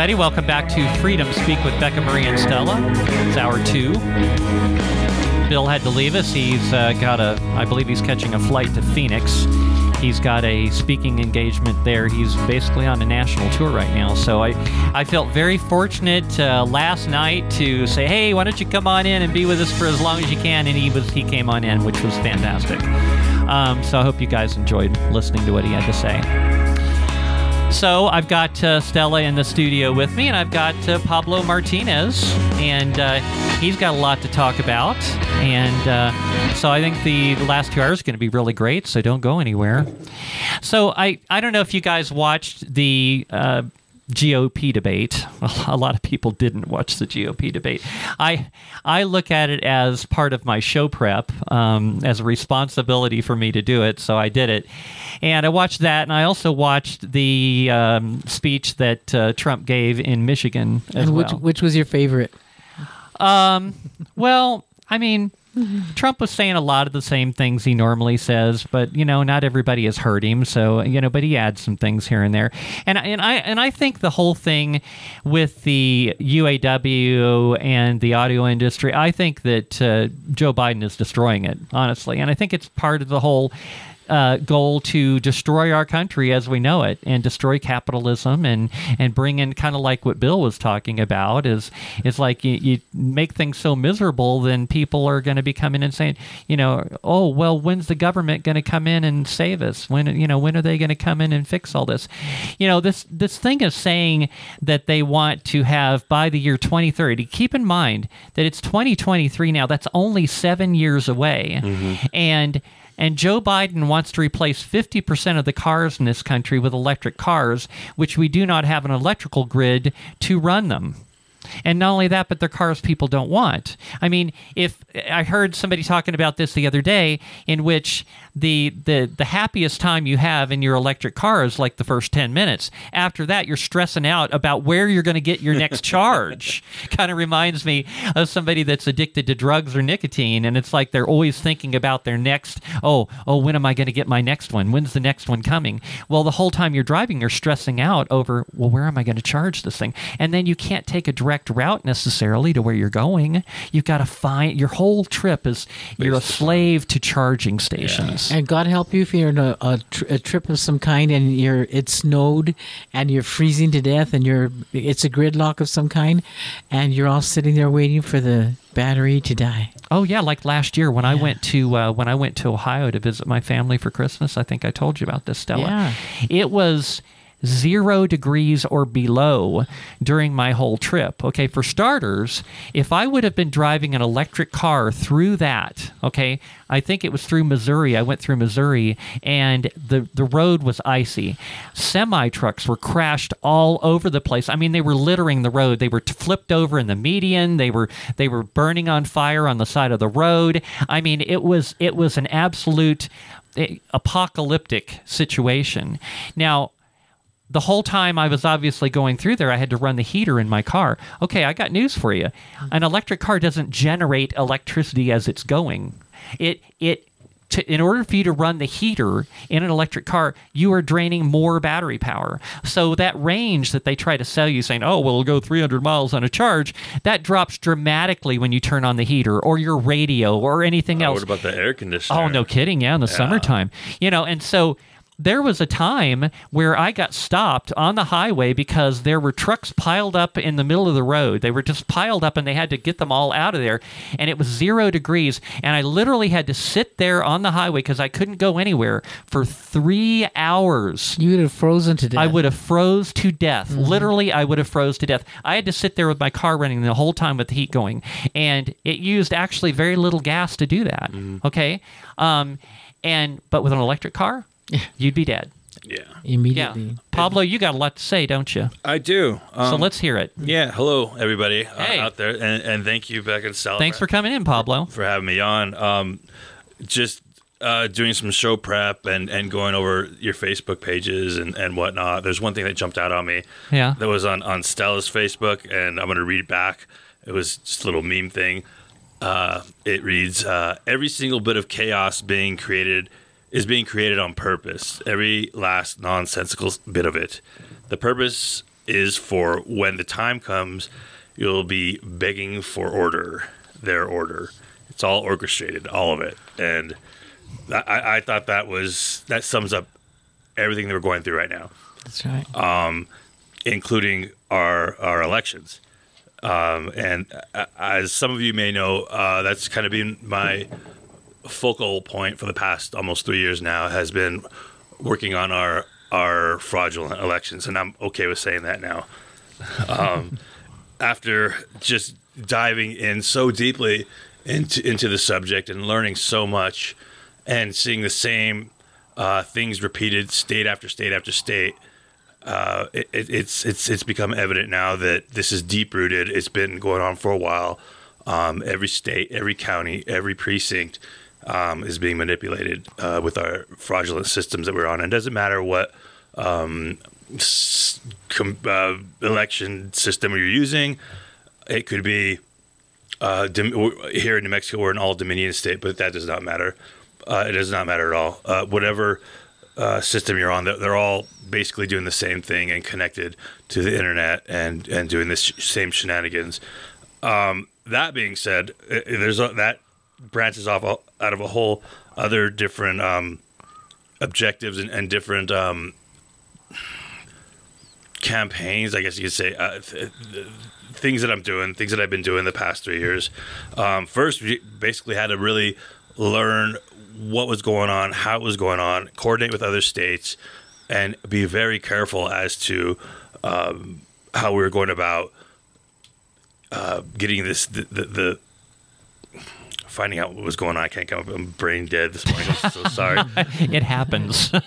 everybody. Welcome back to Freedom Speak with Becca Mari and Stella. It's hour two. Bill had to leave us. He's uh, got a, I believe he's catching a flight to Phoenix. He's got a speaking engagement there. He's basically on a national tour right now. So I, I felt very fortunate uh, last night to say, hey, why don't you come on in and be with us for as long as you can? And he was, he came on in, which was fantastic. Um, so I hope you guys enjoyed listening to what he had to say. So I've got uh, Stella in the studio with me, and I've got uh, Pablo Martinez, and uh, he's got a lot to talk about. And uh, so I think the last two hours are going to be really great. So don't go anywhere. So I I don't know if you guys watched the uh, GOP debate. A lot of people didn't watch the GOP debate. I I look at it as part of my show prep, um, as a responsibility for me to do it. So I did it, and I watched that, and I also watched the um, speech that uh, Trump gave in Michigan as and which well. which was your favorite? Um, well, I mean, Trump was saying a lot of the same things he normally says, but you know, not everybody has heard him. So you know, but he adds some things here and there, and and I and I think the whole thing with the UAW and the audio industry, I think that uh, Joe Biden is destroying it, honestly, and I think it's part of the whole uh, goal to destroy our country as we know it and destroy capitalism and and bring in kind of like what Bill was talking about is is like you, you make things so miserable then people are going to be coming and saying you know oh well when's the government going to come in and save us? When you know when are they going to come in and fix all this? You know this this thing of saying that they want to have by the year 2030 keep in mind that it's 2023 now that's only 7 years away. And and Joe Biden wants to replace 50% of the cars in this country with electric cars, which we do not have an electrical grid to run them. And not only that, but they're cars people don't want. I mean, if I heard somebody talking about this the other day, in which the the the happiest time you have in your electric car is like the first ten minutes. After that, you're stressing out about where you're going to get your next charge. kind of reminds me of somebody that's addicted to drugs or nicotine, and it's like they're always thinking about their next. Oh, oh, when am I going to get my next one? When's the next one coming? Well, the whole time you're driving, you're stressing out over, well, where am I going to charge this thing? And then you can't take a direct route necessarily to where you're going. You've got to find your whole trip is you're a slave to charging stations. And God help you if you're in a, a, tr- a trip of some kind and you're it snowed and you're freezing to death and you're it's a gridlock of some kind and you're all sitting there waiting for the battery to die. Oh yeah, like last year when I went to uh, when I went to Ohio to visit my family for Christmas. I think I told you about this, Stella. Yeah. It was zero degrees or below during my whole trip. Okay, for starters, if I would have been driving an electric car through that, okay, I think it was through Missouri. I went through Missouri and the, the road was icy. Semi trucks were crashed all over the place. I mean, they were littering the road. They were flipped over in the median. They were they were burning on fire on the side of the road. I mean, it was it was an absolute eh, apocalyptic situation. Now, the whole time I was obviously going through there, I had to run the heater in my car. Okay, I got news for you. An electric car doesn't generate electricity as it's going. It it to, in order for you to run the heater in an electric car, you are draining more battery power. So that range that they try to sell you, saying, "Oh, well, it'll go 300 miles on a charge," that drops dramatically when you turn on the heater or your radio or anything Oh, else. what about the air conditioner? Oh, no kidding. Yeah, in the summertime. You know, and so there was a time where I got stopped on the highway because there were trucks piled up in the middle of the road. They were just piled up and they had to get them all out of there. And it was zero degrees. And I literally had to sit there on the highway because I couldn't go anywhere for three hours. You would have frozen to death. I would have froze to death. Literally, I would have froze to death. I had to sit there with my car running the whole time with the heat going, and it used actually very little gas to do that. Okay, um, and but with an electric car, you'd be dead. Yeah, Yeah, immediately. Pablo, you got a lot to say, don't you? I do. Um, so let's hear it. Yeah, hello everybody uh, Hey. out there, and, and thank you, Beck and Sal. Thanks for coming in, Pablo. for having me on. Um, just uh, doing some show prep and, and going over your Facebook pages and, and whatnot. There's one thing that jumped out on me. Yeah. That was on, on Stella's Facebook, and I'm going to read it back. It was just a little meme thing. Uh, it reads uh, Every single bit of chaos being created is being created on purpose. Every last nonsensical bit of it. The purpose is for when the time comes, you'll be begging for order, their order. It's all orchestrated, all of it, and I, I thought that was that sums up everything that we're going through right now, That's right. Um, including our our elections. Um, and uh, as some of you may know, uh, that's kind of been my focal point for the past almost three years now. Has been working on our our fraudulent elections, and I'm okay with saying that now. Um, after just diving in so deeply into into the subject and learning so much, and seeing the same uh, things repeated state after state after state, uh, it, it, it's it's it's become evident now that this is deep rooted. It's been going on for a while. Um, every state, every county, every precinct um, is being manipulated uh, with our fraudulent systems that we're on. And it doesn't matter what um, s- com- uh, election system you're using. It could be uh, here in New Mexico, we're an all Dominion state, but that does not matter. Uh, it does not matter at all. Uh, whatever uh, system you're on, they're, all basically doing the same thing and connected to the internet and, and doing this sh- same shenanigans. Um, that being said, there's a, that branches off out of a whole other different um, objectives and, and different um, campaigns. I guess you could say uh, th- th- things that I'm doing, things that I've been doing the past three years. Um, first, we basically had to really learn what was going on, how it was going on, coordinate with other states, and be very careful as to um, how we were going about uh, getting this the, the, the finding out what was going on. I can't come up. I'm brain dead this morning. I'm so sorry. it happens.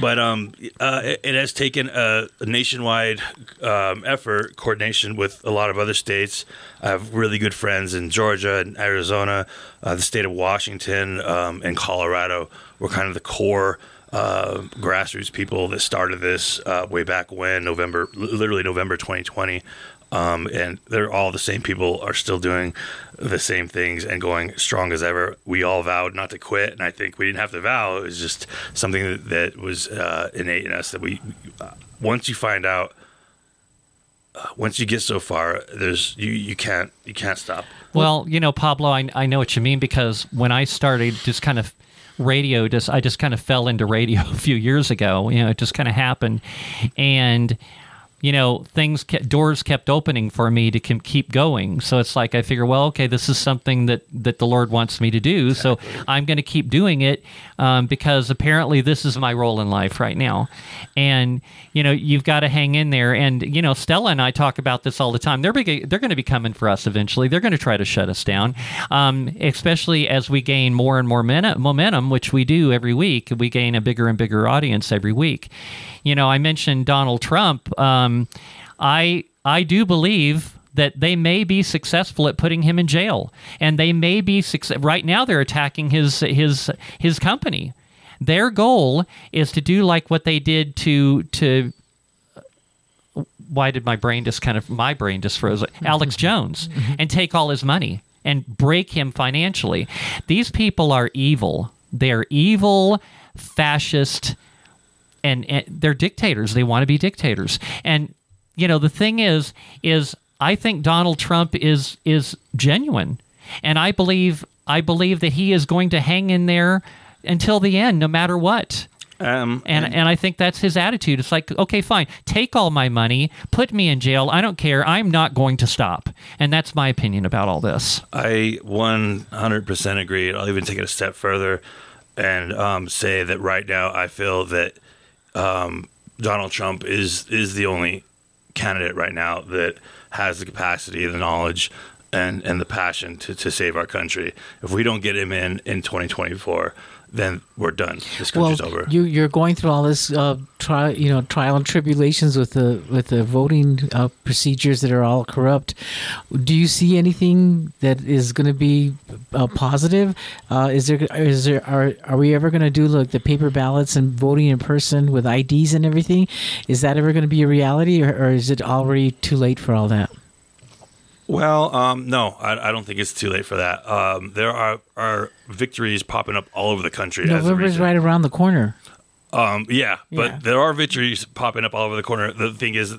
But um, uh, it, it has taken a, a nationwide um, effort, coordination with a lot of other states. I have really good friends in Georgia and Arizona, uh, the state of Washington, um, and Colorado were kind of the core uh, grassroots people that started this uh, way back when, November, literally November 2020. Um, and they're all the same people are still doing the same things and going strong as ever. We all vowed not to quit, and I think we didn't have to vow. It was just something that, that was uh, innate in us that we, uh, once you find out, uh, once you get so far, there's you you can't you can't stop. Well, you know, Pablo, I, I know what you mean because when I started just kind of radio, just I just kind of fell into radio a few years ago. You know, it just kind of happened, and you know, things kept, doors kept opening for me to keep going. So it's like I figure, well, okay, this is something that that the Lord wants me to do, so I'm going to keep doing it um, because apparently this is my role in life right now, and you know, you've got to hang in there. And you know, Stella and I talk about this all the time. They're big, they're going to be coming for us eventually. They're going to try to shut us down, um, especially as we gain more and more momentum, which we do every week. We gain a bigger and bigger audience every week. You know, I mentioned Donald Trump. Um, I I do believe that they may be successful at putting him in jail, and they may be success. Right now, they're attacking his his his company. Their goal is to do like what they did to to why did my brain just kind of my brain just froze alex jones and take all his money and break him financially these people are evil they're evil fascist and, and they're dictators they want to be dictators and you know the thing is is i think donald trump is is genuine and i believe i believe that he is going to hang in there until the end no matter what Um, and and I think that's his attitude. It's like, okay, fine, take all my money, put me in jail. I don't care. I'm not going to stop. And that's my opinion about all this. I 100% agree. I'll even take it a step further and um, say that right now I feel that um, Donald Trump is is the only candidate right now that has the capacity, the knowledge, and, and the passion to, to save our country. If we don't get him in in 2024, then we're done. This Well, country's over. you you're going through all this uh, tri- you know trial and tribulations with the with the voting uh, procedures that are all corrupt. Do you see anything that is going to be uh, positive? Uh, is there is there are are we ever going to do like the paper ballots and voting in person with IDs and everything? Is that ever going to be a reality, or, or is it already too late for all that? Well, um, no, I, I don't think it's too late for that. Um, there are, are victories popping up all over the country. November's right around the corner. Um, yeah, but Yeah. there are victories popping up all over the corner. The thing is,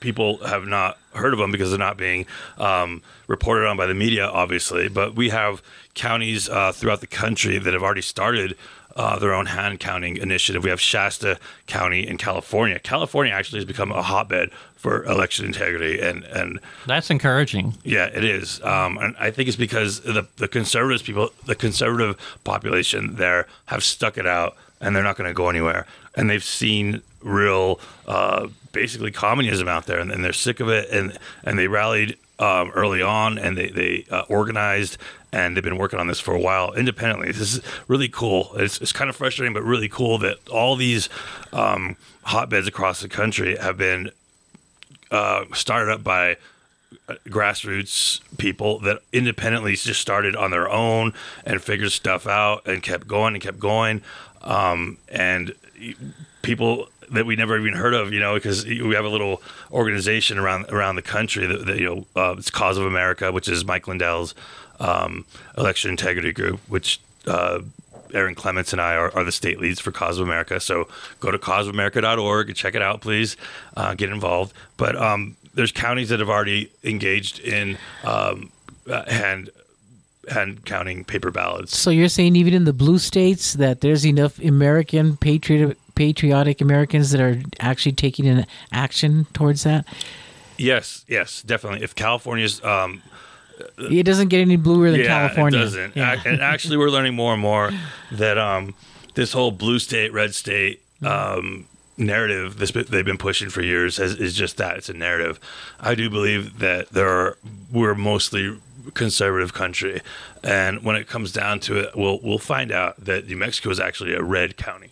people have not heard of them because they're not being um, reported on by the media, obviously. But we have counties uh, throughout the country that have already started uh, their own hand counting initiative. We have Shasta County in California. California actually has become a hotbed for election integrity, and and That's encouraging. yeah, it is. Um, and I think it's because the the conservatives people, the conservative population there, have stuck it out, and they're not going to go anywhere. And they've seen real, uh, basically communism out there, and, and they're sick of it. And and they rallied um, early on, and they they uh, organized, and they've been working on this for a while independently. This is really cool. It's it's kind of frustrating, but really cool that all these um, hotbeds across the country have been uh, started up by uh, grassroots people that independently just started on their own and figured stuff out and kept going and kept going. Um, and people that we never even heard of, you know, because we have a little organization around around the country that, that you know, uh, it's Cause of America, which is Mike Lindell's um, election integrity group, which uh, Erin Clements and I are, are the state leads for Cause of America. So go to causeofamerica.org and check it out, please. Uh, get involved. But um, there's counties that have already engaged in um, uh, hand hand counting paper ballots. So you're saying even in the blue states that there's enough American patriot patriotic Americans that are actually taking an action towards that? Yes, yes, definitely. If California's um, It doesn't get any bluer than yeah, California. it doesn't. Yeah. And actually, we're learning more and more that um, this whole blue state, red state um, narrative this they've been pushing for years is, is just that. It's a narrative. I do believe that there are we're mostly conservative country, and when it comes down to it, we'll we'll find out that New Mexico is actually a red county.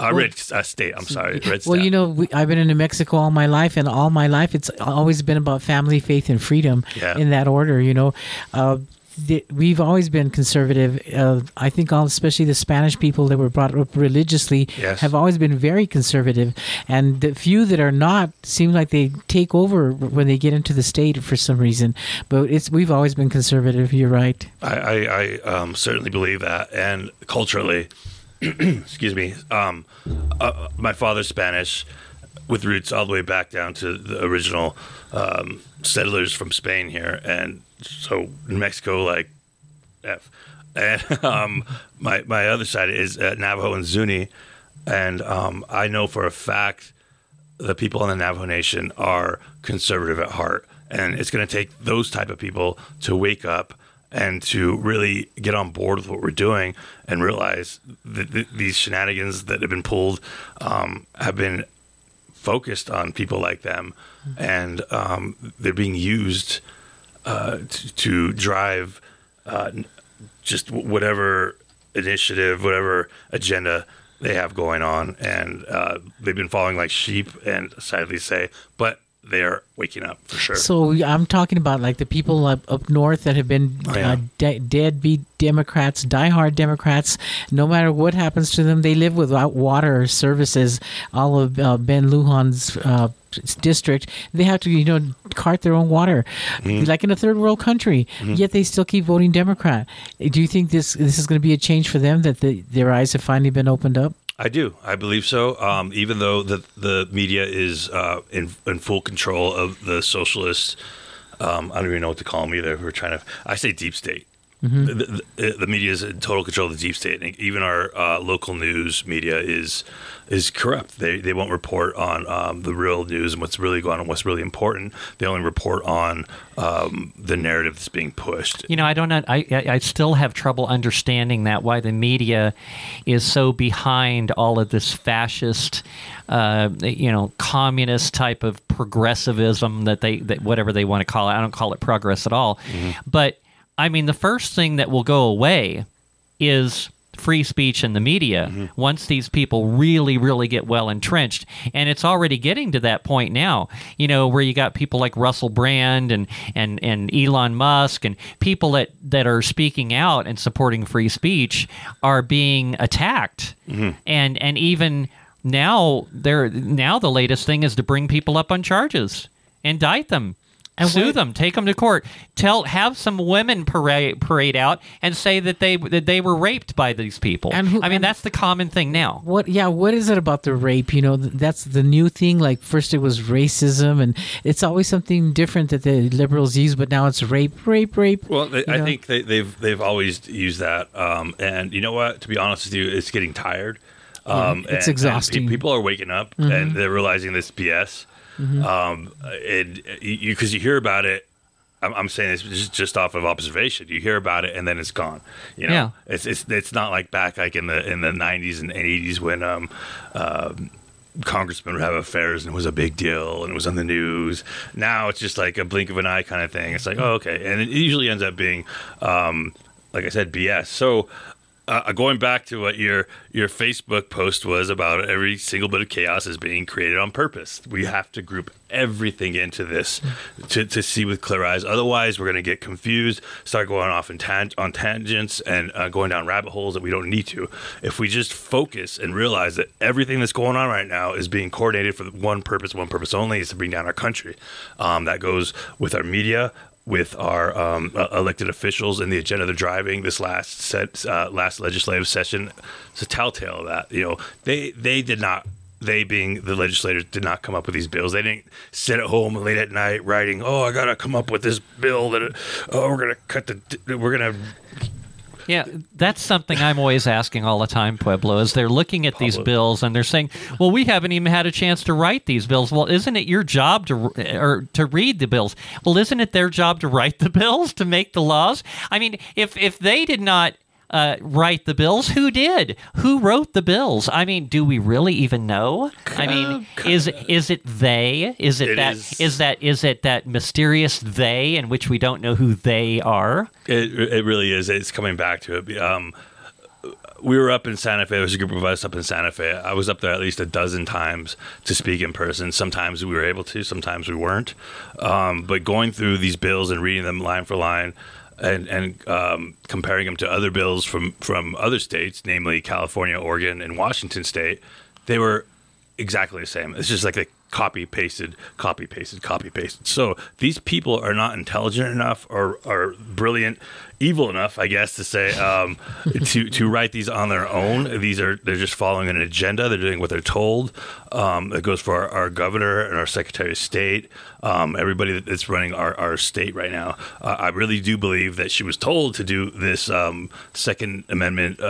Uh, red uh, state. I'm sorry, red state. Well, you know, we, I've been in New Mexico all my life, and all my life it's always been about family, faith, and freedom Yeah. in that order. You know, uh, the, we've always been conservative. Uh, I think, all, especially the Spanish people that were brought up religiously, Yes. have always been very conservative, and the few that are not seem like they take over when they get into the state for some reason. But it's we've always been conservative. You're right. I, I, I um, certainly believe that. And culturally, excuse me, um, uh, my father's Spanish with roots all the way back down to the original um, settlers from Spain here. And so New Mexico, like F. And um, my, my other side is uh, Navajo and Zuni. And um, I know for a fact the people in the Navajo Nation are conservative at heart, and it's going to take those type of people to wake up and to really get on board with what we're doing and realize that th- these shenanigans that have been pulled um, have been focused on people like them, and um, they're being used uh, to, to drive uh, just w- whatever initiative, whatever agenda they have going on, and uh, they've been following like sheep, and sadly say, but they're waking up for sure. So I'm talking about like the people up, up north that have been Oh, yeah. uh, de- deadbeat Democrats, diehard Democrats. No matter what happens to them, they live without water services. All of uh, Ben Lujan's uh, district, they have to you know cart their own water, Mm-hmm. like in a third world country. Yet they still keep voting Democrat. Do you think this this is going to be a change for them that the, their eyes have finally been opened up? I do. I believe so. Um, even though the the media is uh, in in full control of the socialist, um, I don't even know what to call them either. We're trying to. I say deep state. The, the, the media is in total control of the deep state. And even our uh, local news media is is corrupt. They they won't report on um, the real news and what's really going on, what's really important. They only report on um, the narrative that's being pushed. You know, I don't know. I, I I still have trouble understanding that why the media is so behind all of this fascist, uh, you know, communist type of progressivism that they that whatever they want to call it. I don't call it progress at all. But I mean, the first thing that will go away is free speech in the media mm-hmm. once these people really really get well entrenched. And it's already getting to that point now you know where you got people like Russell Brand and and and Elon Musk and people that that are speaking out and supporting free speech are being attacked. Mm-hmm. And and even now they're now the latest thing is to bring people up on charges indict them And Sue what- them, take them to court. Tell, have some women parade parade out and say that they that they were raped by these people. And who- I mean, and- that's the common thing now. What? Yeah. What is it about the rape? You know, that's the new thing. Like first it was racism, and it's always something different that the liberals use, but now it's rape, rape, rape. Well, they, I know? think they, they've they've always used that, um, and you know what? To be honest with you, it's getting tired. Um, it's and- exhausting. And pe- people are waking up and they're realizing this BS. Um, and you because you hear about it. I'm, I'm saying this just, just off of observation. You hear about it and then it's gone. You know, Yeah. it's it's it's not like back like in the in the 90s and 80s when um, um congressmen would have affairs and it was a big deal and it was on the news. Now it's just like a blink of an eye kind of thing. It's like, oh, okay. And it usually ends up being, um, like I said, BS. So uh, going back to what your your Facebook post was about every single bit of chaos is being created on purpose. We have to group everything into this to, to see with clear eyes. Otherwise, we're going to get confused, start going off in tan- on tangents and uh, going down rabbit holes that we don't need to. If we just focus and realize that everything that's going on right now is being coordinated for one purpose, one purpose only, is to bring down our country. Um, that goes with our media, with our um, elected officials and the agenda they're driving this last set, uh, last legislative session. It's a telltale of that. You know, they they did not. They being the legislators did not come up with these bills. They didn't sit at home late at night writing, "Oh, I gotta come up with this bill that, oh, we're gonna cut the, we're gonna." Yeah, that's something I'm always asking all the time, Pablo. Is they're looking at these bills and they're saying, "Well, we haven't even had a chance to write these bills." Well, isn't it your job to or to read the bills? Well, isn't it their job to write the bills to make the laws? I mean, if if they did not uh, write the bills, who did? Who wrote the bills? I mean, do we really even know? I mean, is is it they? Is it, It that? is- is that is it that mysterious they in which we don't know who they are? It, it really is. It's coming back to it. Um, we were up in Santa Fe. There was a group of us up in Santa Fe. I was up there at least a dozen times to speak in person. Sometimes we were able to, sometimes we weren't. Um, but going through these bills and reading them line for line, and and um, comparing them to other bills from from other states, namely California, Oregon, and Washington State, they were exactly the same. It's just like they copy pasted, copy pasted, copy pasted. So these people are not intelligent enough or are brilliant, evil enough, I guess, to say um, to to write these on their own. These are they're just following an agenda. They're doing what they're told. Um, it goes for our, our governor and our secretary of state. Um, everybody that's running our, our state right now. Uh, I really do believe that she was told to do this um, Second Amendment.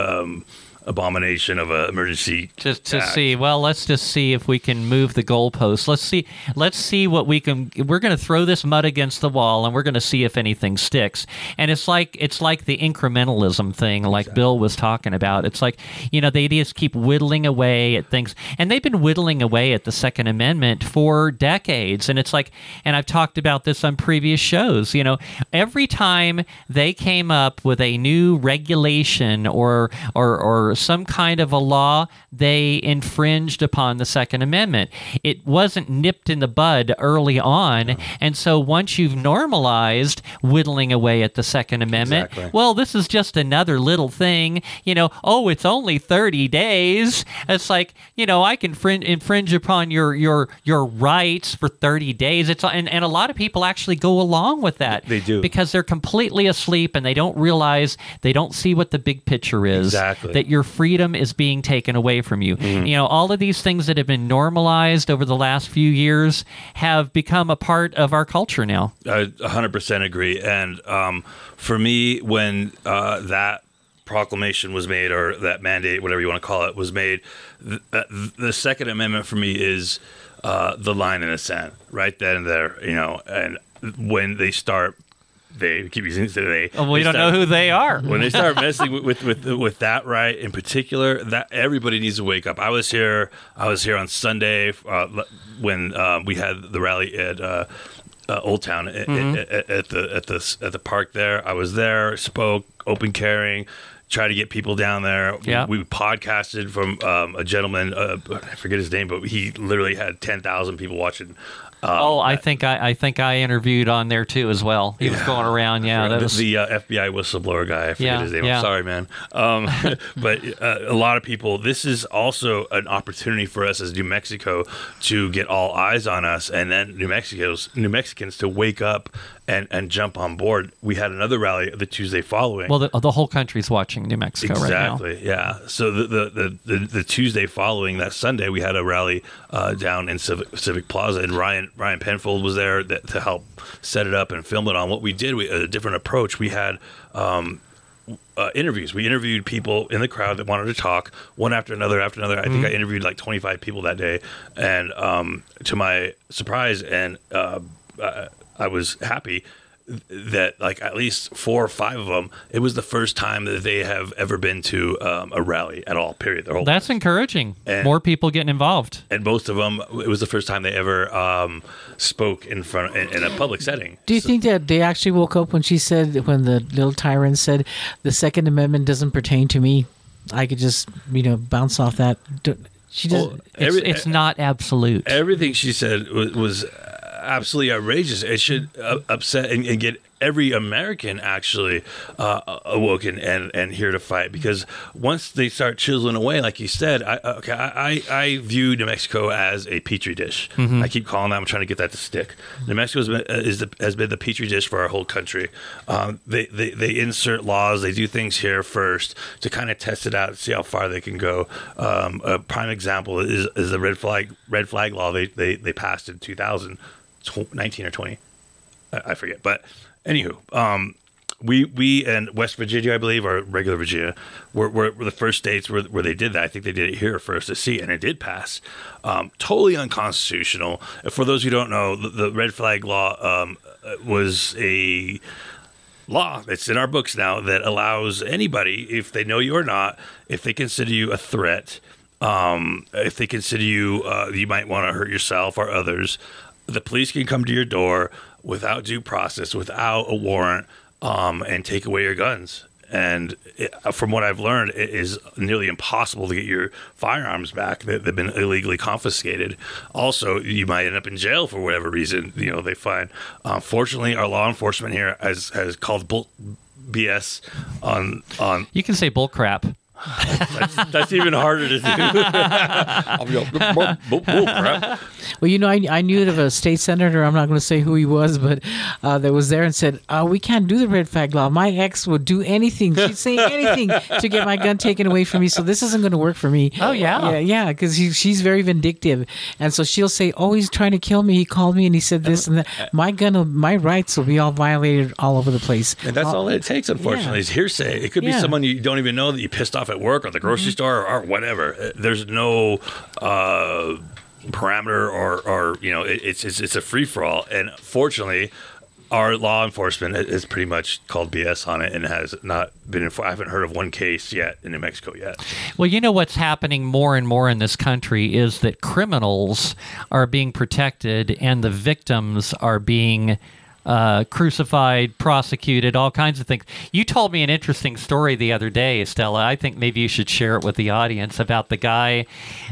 Abomination of an emergency just to act. see. Well let's just see if we can move the goalposts. Let's see let's see what we can we're going to throw this mud against the wall and we're going to see if anything sticks. And it's like it's like the incrementalism thing like bill was talking about. It's like you know they just keep whittling away at things. And they've been whittling away at the second amendment for decades. And it's like and i've talked about this on previous shows you know every time they came up with a new regulation or or or some kind of a law they infringed upon the second amendment it wasn't nipped in the bud early on and so once you've normalized whittling away at the second amendment Exactly. well this is just another little thing you know oh it's only 30 days it's like you know i can frin- infringe upon your your your rights for 30 days it's and, and a lot of people actually go along with that They do. because they're completely asleep and they don't realize they don't see what the big picture is Exactly. that your freedom is being taken away from you Mm-hmm. you know all of these things that have been normalized over the last few years have become a part of our culture now I 100% agree. And um, for me, when uh, that proclamation was made, or that mandate, whatever you want to call it, was made, th- uh, the Second Amendment for me is uh, the line in the sand, right then and there. You know, and when they start, they keep using they. Oh, we they don't know who they are when they start messing with, with with with that right in particular, that everybody needs to wake up. I was here. I was here on Sunday uh, when uh, we had the rally at. Uh, uh, Old Town at, at, at, at the at the at the park there. I was there, spoke, open carrying, tried to get people down there. Yeah. we, podcasted from um, a gentleman. Uh, I forget his name, but he literally had ten thousand people watching oh, I think I, I think I interviewed on there too as well. He was going around. Yeah, that the, was, the uh, FBI whistleblower guy. I forget Yeah, his name. yeah. I'm sorry, man. Um, but uh, a lot of people. This is also an opportunity for us as New Mexico to get all eyes on us, and then New Mexico's New Mexicans to wake up and and jump on board. We had another rally the Tuesday following. well, the, the whole country's watching New Mexico right now. Exactly. Yeah. So the, the the, the the Tuesday following that Sunday, we had a rally uh, down in Civic, Civic Plaza, and Ryan Ryan Penfold was there that, to help set it up and film it on. What we did, we a different approach. We had. Um, uh, interviews. We interviewed people in the crowd that wanted to talk, one after another after another. I think I interviewed like 25 people that day, and um, to my surprise, and uh, uh, I was happy that like at least four or five of them, it was the first time that they have ever been to um, a rally at all. Period. Their whole That's encouraging. And- More people getting involved. and most of them, it was the first time they ever um, spoke in front in, in a public setting. Do you So- think that they actually woke up when she said, when the little tyrant said, the Second Amendment doesn't pertain to me? I could just, you know, bounce off that. She just. Well, It's, it's not absolute. everything she said was, was absolutely outrageous. It should uh, upset and, and get every American actually uh, awoken and, and here to fight because once they start chiseling away, like you said, I, okay, I, I view New Mexico as a petri dish. I keep calling that. I'm trying to get that to stick. New Mexico has been, uh, is the, has been the petri dish for our whole country. Um, they, they they insert laws. They do things here first to kind of test it out, see how far they can go. Um, a prime example is, is the red flag red flag law they they, they passed in 2019 or 20. I I forget. But anywho, um, we we and West Virginia, I believe, or regular Virginia, were, were, were the first states where, where they did that. I think they did it here first to see, and it did pass. Um, totally unconstitutional. For those who don't know, the, the red flag law um, was a law that's in our books now that allows anybody, if they know you or not, if they consider you a threat, um, if they consider you, uh, you might want to hurt yourself or others, the police can come to your door without due process, without a warrant, um, and take away your guns. And it, from what I've learned, it is nearly impossible to get your firearms back that have been illegally confiscated. Also, you might end up in jail for whatever reason. You know they find. Uh, fortunately, our law enforcement here has has called bull BS on on. You can say bull crap. That's, that's even harder to do. Like. Well, you know, I, I knew of a state senator. I'm not going to say who he was, but uh, that was there and said, uh, "We can't do the red flag law. My ex would do anything. She'd say anything to get my gun taken away from me. So this isn't going to work for me." Oh, yeah. yeah, yeah. Because she's very vindictive, and so she'll say, "Oh, he's trying to kill me. He called me and he said this and that. My gun, will, my rights will be all violated all over the place." And that's all it takes, unfortunately, yeah. is hearsay. It could be someone you don't even know that you pissed off at work or the grocery store or, or whatever. Uh, There's no uh, parameter or, or you know, it, it's, it's it's a free for all. And fortunately, our law enforcement is pretty much called BS on it and has not been. Inf- I haven't heard of one case yet in New Mexico yet. Well, you know what's happening more and more in this country is that criminals are being protected and the victims are being uh, crucified, prosecuted, all kinds of things. You told me an interesting story the other day, Stella. I think maybe you should share it with the audience about the guy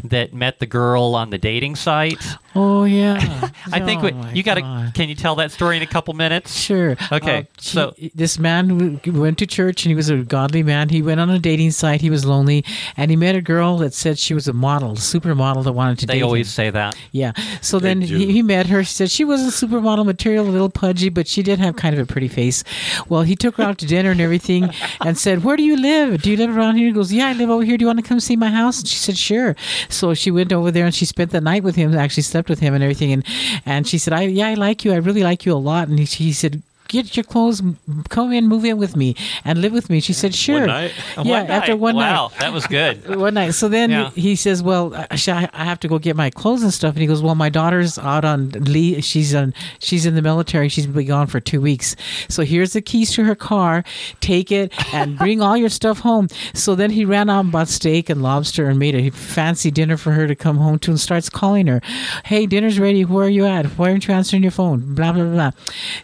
that met the girl on the dating site. Oh yeah. I think Oh, what, my you got to. Can you tell that story in a couple minutes? Sure. Okay, Uh, she- so- this man went to church and he was a godly man. He went on a dating site. He was lonely, and he met a girl that said she was a model, supermodel that wanted to date They always him. say that. Yeah. So then he, he met her. She said she wasn't supermodel material, a little pudgy, but she did have kind of a pretty face. Well, he took her out to dinner and everything and said, Where do you live? Do you live around here? He goes, Yeah, I live over here. Do you want to come see my house? And she said, Sure. So she went over there and she spent the night with him, actually slept with him and everything. And, and she said, I, Yeah, I like you. I really like you a lot. And he, he said, Get your clothes, come in, move in with me, and live with me. She said, "Sure." night? Yeah, One after night. one night Wow, that was good. one night. So then Yeah. he says, "Well, I, I have to go get my clothes and stuff." And he goes, "Well, my daughter's out on leave. She's on. She's in the military. She's been gone for two weeks. So here's the keys to her car. Take it and bring all your stuff home." So then he ran out and bought steak and lobster and made a fancy dinner for her to come home to and starts calling her, "Hey, dinner's ready. Where are you at? Why aren't you answering your phone?" Blah blah blah. blah.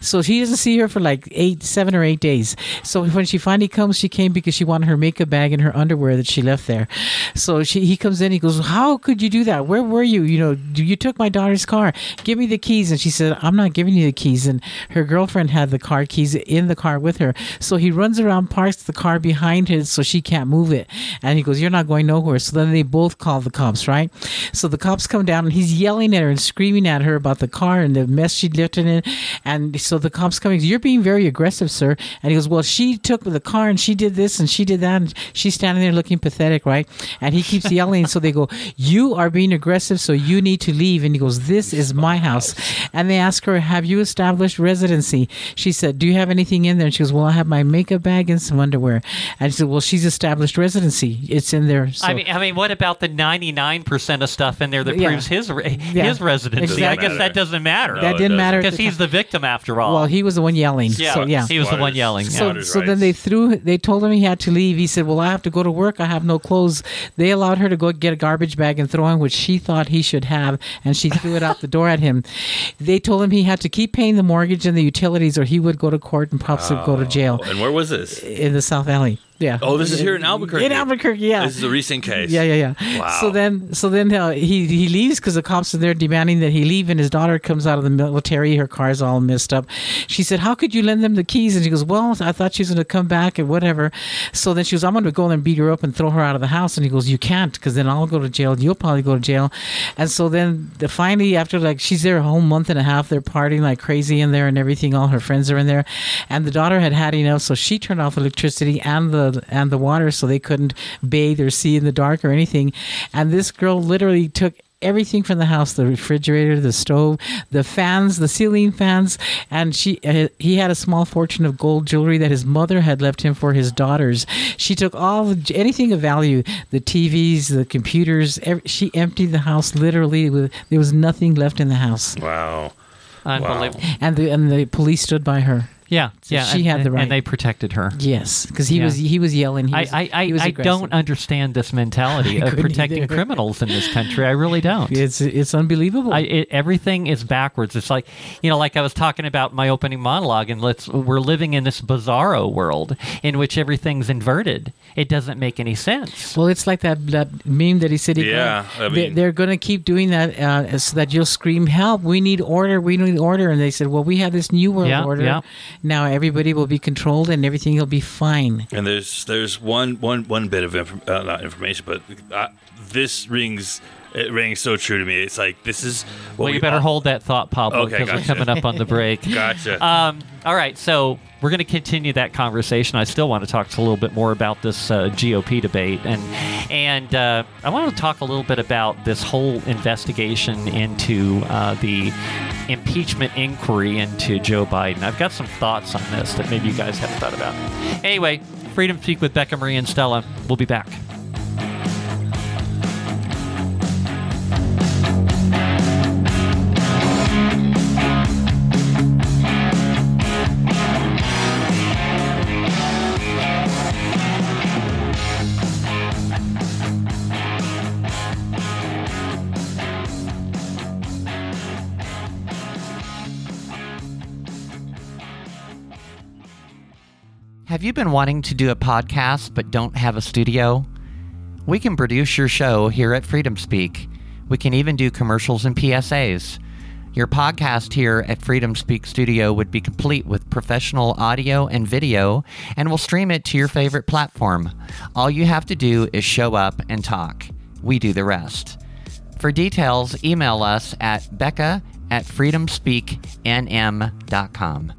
So she doesn't see her for like eight, seven or eight days. So when she finally comes, she came because she wanted her makeup bag and her underwear that she left there. So she, he comes in, he goes, "How could you do that? Where were you? You know, you took my daughter's car. Give me the keys." And she said, "I'm not giving you the keys." And her girlfriend had the car keys in the car with her. So he runs around, parks the car behind her so she can't move it. And he goes, "You're not going nowhere." So then they both call the cops, right? So the cops come down and he's yelling at her and screaming at her about the car and the mess she'd left it in. And so the cops coming, "You're being very aggressive, sir." And he goes, "Well, she took the car and she did this and she did that." And she's standing there looking pathetic, right? And he keeps yelling. so they go, "You are being aggressive, so you need to leave." And he goes, "This is my house." And they ask her, "Have you established residency?" She said, "Do you have anything in there?" And she goes, "Well, I have my makeup bag and some underwear." And she said, "Well, she's established residency. It's in there." So, I mean, I mean, what about the ninety-nine percent of stuff in there that Yeah. proves his re- Yeah. his residency? I guess that doesn't matter No, that didn't matter because he's the victim after all. well, he was the one yelling. yeah, So yeah. he was the one yelling. So, Squatters' so then they threw. They told him he had to leave. He said, "Well, I have to go to work. I have no clothes." They allowed her to go get a garbage bag and throw in which she thought he should have, and she threw it out the door at him. They told him he had to keep paying the mortgage and the utilities, or he would go to court and possibly go to oh, jail And where was this? in the South Valley. Yeah. Oh, this is here in Albuquerque. In Albuquerque, yeah. This is a recent case. Yeah, yeah, yeah. Wow. So then, so then uh, he he leaves because the cops are there demanding that he leave, and his daughter comes out of the military. Her car's all messed up. She said, "How could you lend them the keys?" And she goes, "Well, I thought she was going to come back and whatever." So then she goes, "I'm going to go and beat her up and throw her out of the house." And he goes, "You can't, because then I'll go to jail. You'll probably go to jail." And so then the, finally, after like she's there a whole month and a half, they're partying like crazy in there and everything. All her friends are in there, and the daughter had had enough, so she turned off electricity and the and the water, so they couldn't bathe or see in the dark or anything. And this girl literally took everything from the house the refrigerator the stove the fans the ceiling fans and she uh, he had a small fortune of gold jewelry that his mother had left him for his daughters she took all anything of value the tvs the computers ev she emptied the house literally with there was nothing left in the house Wow. Unbelievable. and the and the police stood by her Yeah, So yeah. she and, had the right. and they protected her. yes because he Yeah. was he was yelling he I, was, I, I, he was I don't understand this mentality of protecting either. criminals in this country. I really don't. it's it's unbelievable I, it, everything is backwards. It's like, you know, like I was talking about my opening monologue, and let's we're living in this bizarro world in which everything's inverted. It doesn't make any sense. Well, it's like that that meme that he said. He Yeah, got. I they, mean- they're going to keep doing that uh, so that you'll scream, "Help! We need order! We need order!" And they said, "Well, we have this new world Yeah, order. yeah. Now everybody will be controlled and everything will be fine." And there's there's one one one bit of inf- uh, not information, but uh, this rings it rings so true to me. It's like this is what well, you we better all- hold that thought, Pablo, Okay, because we're coming up on the break. Gotcha. Um, all right, so we're going to continue that conversation. I still want to talk a little bit more about this uh, GOP debate, and and uh, I want to talk a little bit about this whole investigation into uh, the impeachment inquiry into Joe Biden. I've got some thoughts on this that maybe you guys haven't thought about. Anyway, Freedom Speak with Becca Mari and Stella. We'll be back. Have you been wanting to do a podcast but don't have a studio? We can produce your show here at Freedom Speak. We can even do commercials and PSAs. Your podcast here at Freedom Speak Studio would be complete with professional audio and video, and we'll stream it to your favorite platform. All you have to do is show up and talk. We do the rest. For details, email us at becca at freedomspeaknm.com.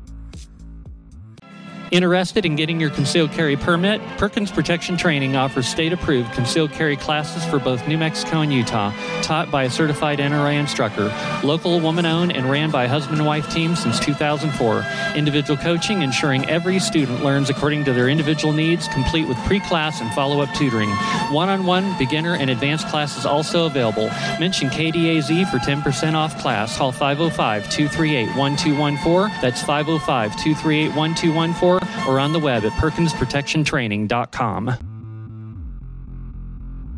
Interested in getting your concealed carry permit? Perkins Protection Training offers state approved concealed carry classes for both New Mexico and Utah, taught by a certified NRA instructor. Local, woman owned, and ran by a husband and wife team since 2004. Individual coaching, ensuring every student learns according to their individual needs, complete with pre class and follow up tutoring. One on one, beginner, and advanced classes also available. Mention KDAZ for 10% off class. Call 505 238 1214. That's 505 238 1214 or on the web at perkinsprotectiontraining.com.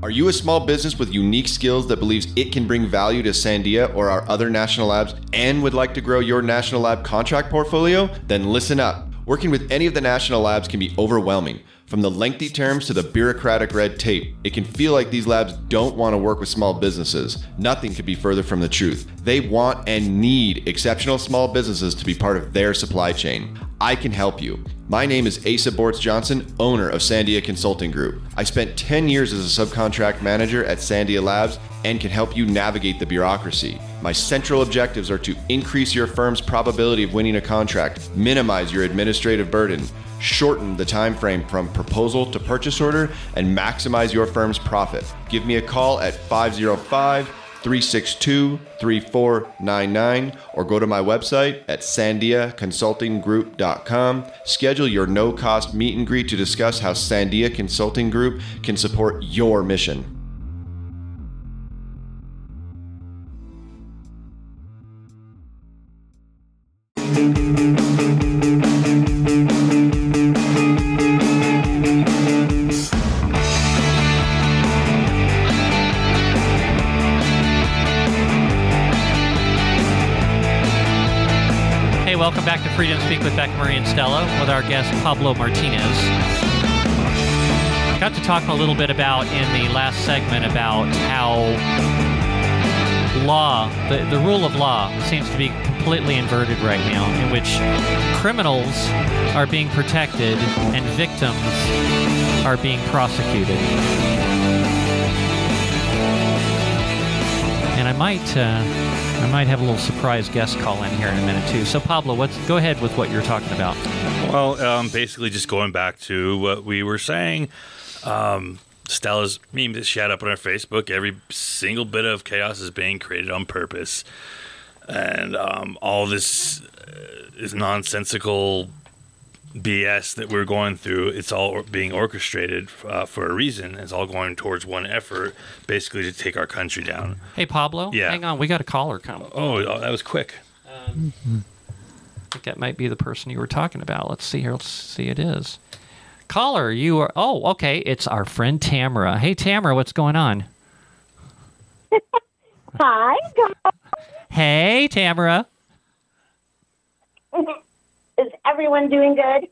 Are you a small business with unique skills that believes it can bring value to Sandia or our other national labs and would like to grow your national lab contract portfolio? Then listen up. Working with any of the national labs can be overwhelming. From the lengthy terms to the bureaucratic red tape, it can feel like these labs don't want to work with small businesses. Nothing could be further from the truth. They want and need exceptional small businesses to be part of their supply chain. I can help you. My name is Asa Bortz Johnson, owner of Sandia Consulting Group. I spent 10 years as a subcontract manager at Sandia Labs and can help you navigate the bureaucracy. My central objectives are to increase your firm's probability of winning a contract, minimize your administrative burden, shorten the time frame from proposal to purchase order, and maximize your firm's profit. Give me a call at 505 362 3499 or go to my website at sandiaconsultinggroup.com. Schedule your no cost meet and greet to discuss how Sandia Consulting Group can support your mission. Beck and Stella with our guest Pablo Martinez. Got to talk a little bit about in the last segment about how law, the, the rule of law, seems to be completely inverted right now, in which criminals are being protected and victims are being prosecuted. I might, uh, I might have a little surprise guest call in here in a minute too. So Pablo, what's go ahead with what you're talking about? Well, um, basically, just going back to what we were saying. Um, Stella's meme that she had up on her Facebook. Every single bit of chaos is being created on purpose, and um, all this uh, is nonsensical BS that we're going through. It's all being orchestrated uh, for a reason. It's all going towards one effort, basically to take our country down. Hey Pablo, Yeah. hang on, we got a caller coming. Oh, oh, that was quick. I think that might be the person you were talking about. Let's see here. Let's see. It is. Caller, you are. Oh, okay. It's our friend Tamara. Hey, Tamara, what's going on? Hi, Hey, Tamara. is everyone doing good?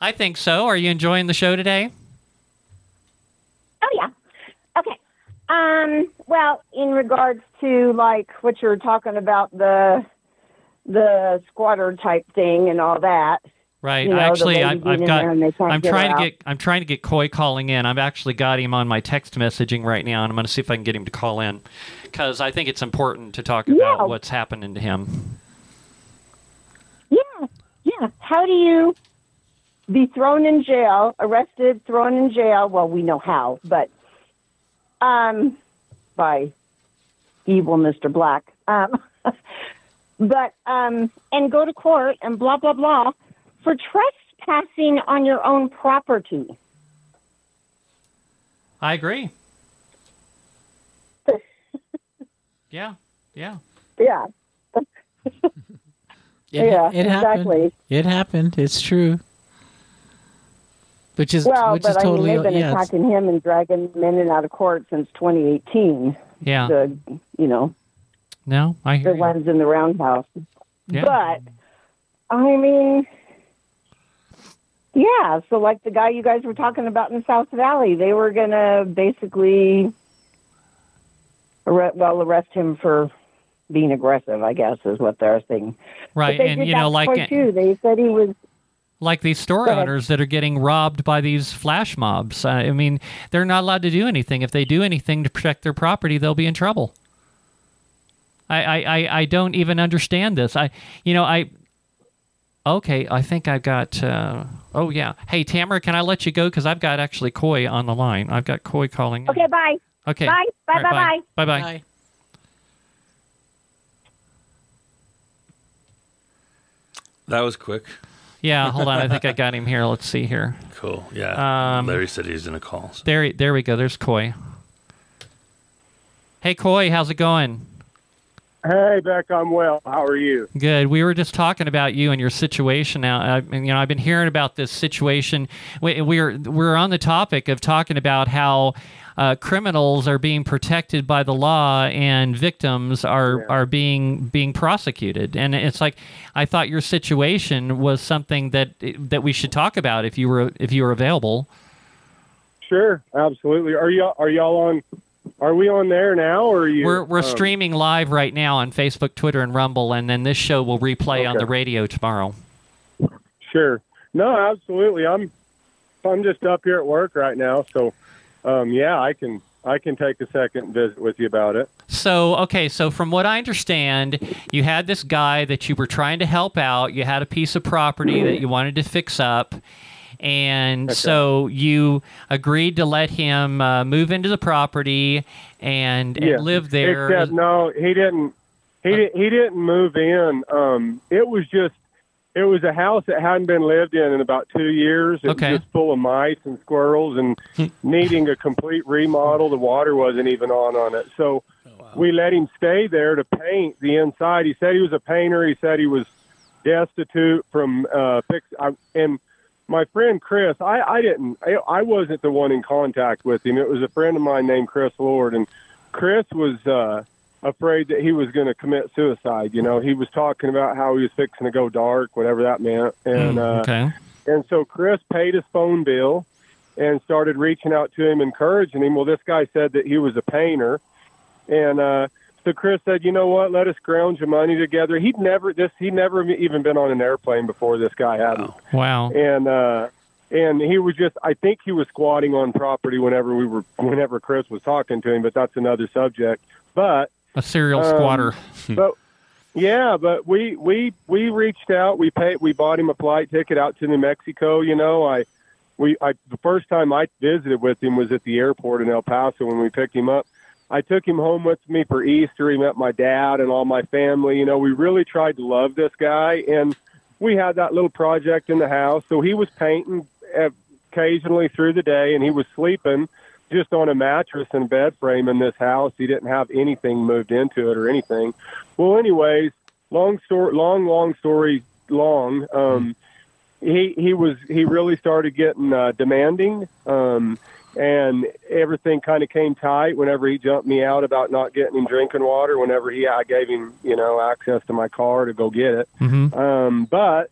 I think so. Are you enjoying the show today? Oh yeah. Okay. Um. Well, in regards to like what you were talking about the the squatter type thing and all that. Right. You know, actually, I've, I've got. there and they can't I'm trying to get. I'm trying to get Coy calling in. I've actually got him on my text messaging right now, and I'm going to see if I can get him to call in because I think it's important to talk Yeah. about what's happening to him. Yeah. How do you be thrown in jail, arrested, thrown in jail? Well, we know how, but um, by evil Mr. Black. Um, but um, and go to court and blah blah blah for trespassing on your own property. I agree. yeah. Yeah. Yeah. It, Yeah, it happened. exactly. It happened. It's true. Which is Well, which but is I mean, they've been yeah. attacking him and dragging him in and out of court since 2018. Yeah. The you know No, I hear the you. ones in the roundhouse. Yeah. But I mean, yeah. So like the guy you guys were talking about in South Valley, they were gonna basically, arre- well, arrest him for being aggressive. I guess is what they're saying. right. They And you know, like too. They said he was. like these store owners that are getting robbed by these flash mobs. Uh, I mean, they're not allowed to do anything. If they do anything to protect their property, they'll be in trouble. I, I, I, I don't even understand this. I, you know, I. Okay, I think I've got. Uh, oh yeah. Hey Tamara, can I let you go because I've got actually Coy on the line. I've got Coy calling. in. Okay, bye. Okay. Bye. Bye, All right, bye, Bye bye. Bye. That was quick. Yeah. Hold on. I think I got him here. Let's see here. Cool. Yeah. Um, Larry said he's in a call. so- There, there we go. There's Coy. Hey, Coy, how's it going? Hey, Beck, I'm well. How are you? Good. We were just talking about you and your situation now. I, you know, I've been hearing about this situation. We, we're we're on the topic of talking about how uh, criminals are being protected by the law and victims are Yeah. are being being prosecuted. And it's like I thought your situation was something that that we should talk about if you were if you were available. Sure, absolutely. Are y'all are y'all on? Are we on there now, or are you? We're we're um, streaming live right now on Facebook, Twitter, and Rumble, and then this show will replay on the radio tomorrow. Sure. No, absolutely. I'm I'm just up here at work right now, so um, yeah, I can I can take a second and visit with you about it. So, okay, so from what I understand, you had this guy that you were trying to help out. You had a piece of property that you wanted to fix up. And so you agreed to let him uh, move into the property and, and Yeah. live there. Except no, he didn't. He Uh. didn't. He didn't move in. Um, it was just. It was a house that hadn't been lived in in about two years. It Okay. was just full of mice and squirrels and needing a complete remodel. The water wasn't even on on it. So we let him stay there to paint the inside. He said he was a painter. He said he was destitute from uh, fix. I, and my friend Chris, I, I didn't. I, I wasn't the one in contact with him. It was a friend of mine named Chris Lord, and Chris was uh, afraid that he was going to commit suicide. You know, he was talking about how he was fixing to go dark, whatever that meant, and. Mm, Uh, and so Chris paid his phone bill and started reaching out to him, encouraging him. Well, this guy said that he was a painter. And uh, so Chris said, you know what, let us ground the money together. He'd never, this, he'd never even been on an airplane before this guy hadn't. Wow. And, uh, and he was just, I think he was squatting on property whenever we were, whenever Chris was talking to him, but that's another subject. But, A serial um, squatter. but yeah, but we we we reached out. We paid. We bought him a flight ticket out to New Mexico. You know, I we I the first time I visited with him was at the airport in El Paso when we picked him up. I took him home with me for Easter. He met my dad and all my family. You know, we really tried to love this guy, and we had that little project in the house. So he was painting uh, occasionally through the day, and he was sleeping just on a mattress and bed frame in this house. He didn't have anything moved into it or anything. Well, anyways, long story, long, long story long. Um, he he was he really started getting uh, demanding, um, and everything kind of came tight whenever he jumped me out about not getting him drinking water. Whenever he I gave him you know access to my car to go get it. hmm Um, but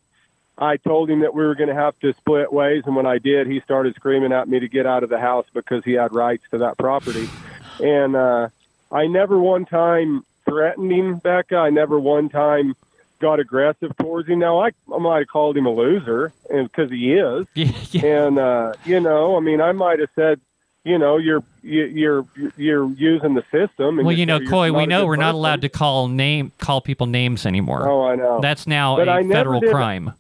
I told him that we were going to have to split ways, and when I did, he started screaming at me to get out of the house because he had rights to that property. And uh, I never one time threatened him, Becca. I never one time got aggressive towards him. Now I, I might have called him a loser, and because he is. Yeah. And uh, you know, I mean, I might have said, you know, you're you- you're you're using the system. And Well, you're- know, Coy, we know we're not allowed to call name call people names anymore. Oh, I know. That's now But a federal did- crime.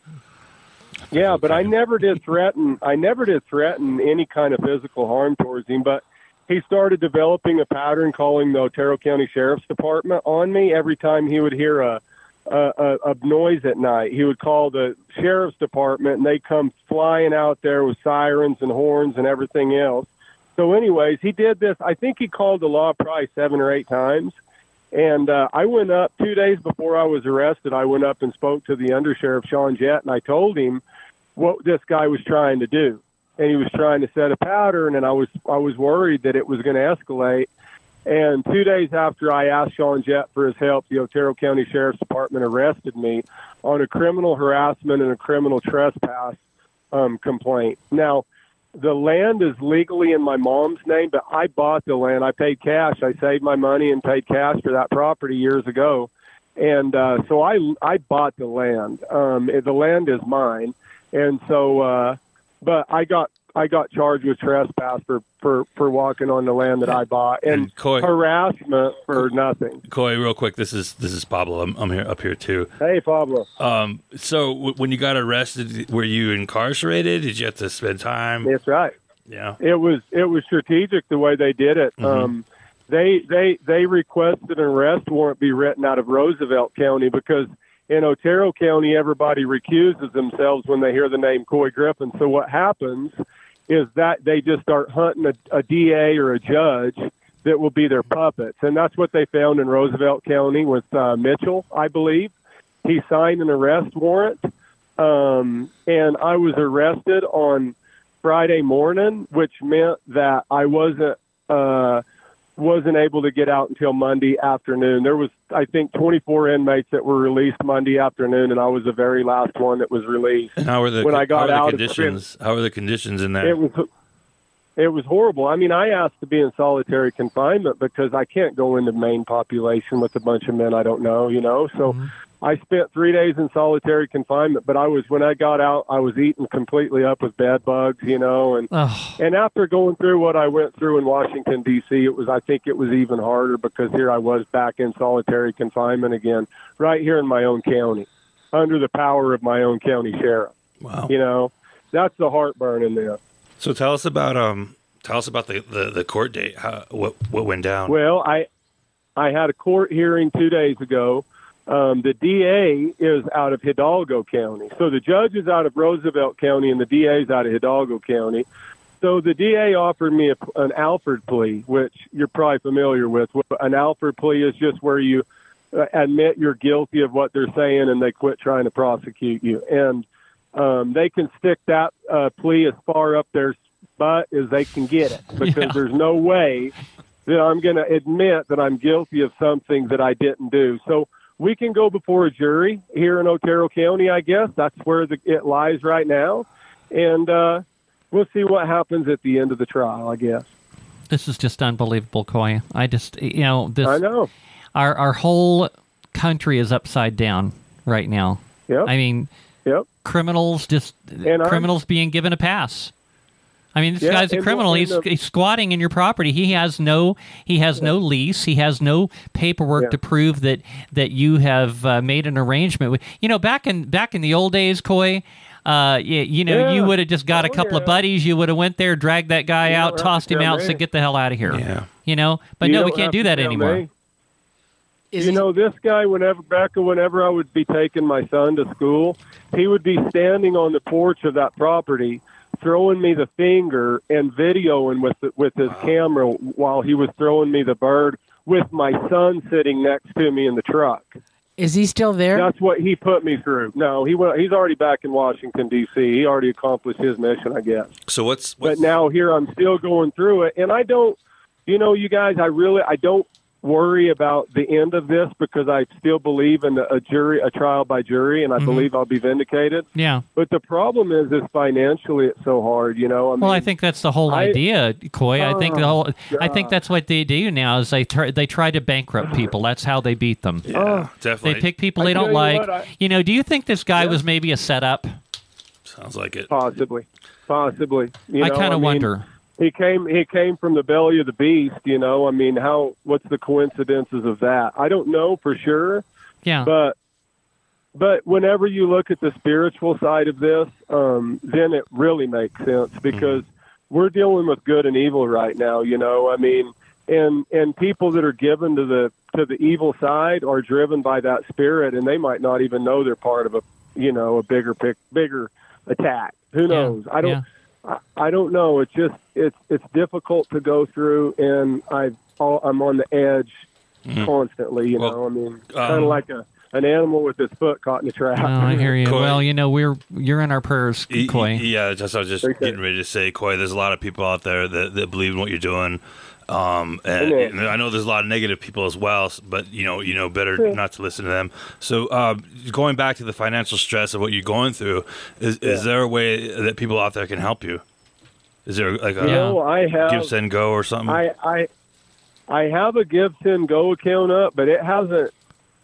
Yeah, but I never did threaten. I never did threaten any kind of physical harm towards him. But he started developing a pattern, calling the Otero County Sheriff's Department on me every time he would hear a a, a, a noise at night. He would call the sheriff's department, and they come flying out there with sirens and horns and everything else. So, anyways, he did this. I think he called the law probably seven or eight times. And uh, I went up two days before I was arrested. I went up and spoke to the undersheriff Sean Jett, and I told him what this guy was trying to do, and he was trying to set a pattern. And I was I was worried that it was going to escalate. And two days after I asked Sean Jett for his help, the Otero County Sheriff's Department arrested me on a criminal harassment and a criminal trespass um, complaint. Now, the land is legally in my mom's name, but I bought the land. I paid cash. I saved my money and paid cash for that property years ago, and uh, so I I bought the land. Um, the land is mine, and so uh, but I got I got charged with trespass for for for walking on the land that I bought and, And Coy- harassment for nothing. Coy, real quick, this is this is Pablo. I'm, I'm here up here too. Hey, Pablo. Um, so w- when you got arrested, were you incarcerated? Did you have to spend time? That's right. Yeah. it was it was strategic the way they did it. Um, they they they requested an arrest warrant be written out of Roosevelt County because in Otero County everybody recuses themselves when they hear the name Coy Griffin. So what happens is that they just start hunting a, a DA or a judge that will be their puppets, and that's what they found in Roosevelt County with uh, Mitchell, I believe. He signed an arrest warrant, um, and I was arrested on Friday morning, which meant that I wasn't uh, wasn't able to get out until Monday afternoon. There was, I think, 24 inmates that were released Monday afternoon, and I was the very last one that was released. And how were the When I got how out were the of conditions? How were the conditions in there? It was it was horrible. I mean, I asked to be in solitary confinement because I can't go into the main population with a bunch of men I don't know, you know. So mm-hmm. I spent three days in solitary confinement, but I was when I got out, I was eaten completely up with bed bugs, you know, and Oh, and after going through what I went through in Washington D.C., it was I think it was even harder because here I was back in solitary confinement again, right here in my own county, under the power of my own county sheriff. wow. You know, that's the heartburn in this. So tell us about um tell us about the, the, the court date. How, what what went down? Well, I I had a court hearing two days ago. Um, the DA is out of Hidalgo County, so the judge is out of Roosevelt County, and the DA is out of Hidalgo County. So the DA offered me a, an Alford plea, which you're probably familiar with. An Alford plea is just where you uh, admit you're guilty of what they're saying, and they quit trying to prosecute you. And um, they can stick that uh, plea as far up their butt as they can get it because Yeah. there's no way that I'm going to admit that I'm guilty of something that I didn't do. So we can go before a jury here in Otero County, I guess. That's where the, it lies right now. And uh, we'll see what happens at the end of the trial, I guess. this is just unbelievable, Coy. I just, you know, this I know. our our whole country is upside down right now. Yep. I mean, Yep. criminals just I'm- criminals being given a pass. I mean, this Yeah, guy's a criminal. He's, the- he's squatting in your property. He has no he has no lease. He has no paperwork Yeah. to prove that that you have uh, made an arrangement with. You know, back in back in the old days, Coy. Uh, you, you know, you would have just got a Oh, couple of buddies. You would have went there, dragged that guy You out, tossed to him out, me. said, "Get the hell out of here." Yeah. You know, but You no, we can't do that anymore. me. Is you he- know, this guy, whenever back whenever I would be taking my son to school, he would be standing on the porch of that property, throwing me the finger and videoing with the, with his camera while he was throwing me the bird, with my son sitting next to me in the truck. is he still there? That's what he put me through. No, he went, he's already back in Washington D.C. He already accomplished his mission, I guess. So what's, But now here I'm still going through it, and I don't, you know, you guys, I really, I don't worry about the end of this because I still believe in a jury, a trial by jury, and I mm-hmm. believe I'll be vindicated. Yeah. But the problem is, is financially it's so hard. You know, I mean, Well, I think that's the whole I- idea, Coy. I think the Oh, whole. I think that's what they do now is they try, they try to bankrupt people. That's how they beat them. yeah, Oh. definitely They pick people they tell don't you like. what, I- you know, do you think this guy Yeah. was maybe a setup? sounds like it. possibly, possibly. You I kind of mean, wonder. He came, he came from the belly of the beast. You know, I mean, how? What's the coincidences of that? I don't know for sure. Yeah. but but whenever you look at the spiritual side of this, um, then it really makes sense because we're dealing with good and evil right now. You know, I mean, and and people that are given to the to the evil side are driven by that spirit, and they might not even know they're part of a you know a bigger pic, bigger attack. Who knows? I don't. yeah. I, I don't know. It's just it's it's difficult to go through, and I I'm on the edge constantly. You Well, know, I mean, um, kind of like a an animal with his foot caught in a trap. Oh, I hear you. Coy. Well, you know, we're you're in our prayers, Y- y- Coy. Yeah, just I was just Okay. getting ready to say, Coy. There's a lot of people out there that, that believe in what you're doing, um, and, and I know there's a lot of negative people as well. But you know, you know better Sure. not to listen to them. So, um, going back to the financial stress of what you're going through, is is there a way that people out there can help you? Is there like a I have give send go or something? I I I have a Give Send Go account up, but it hasn't.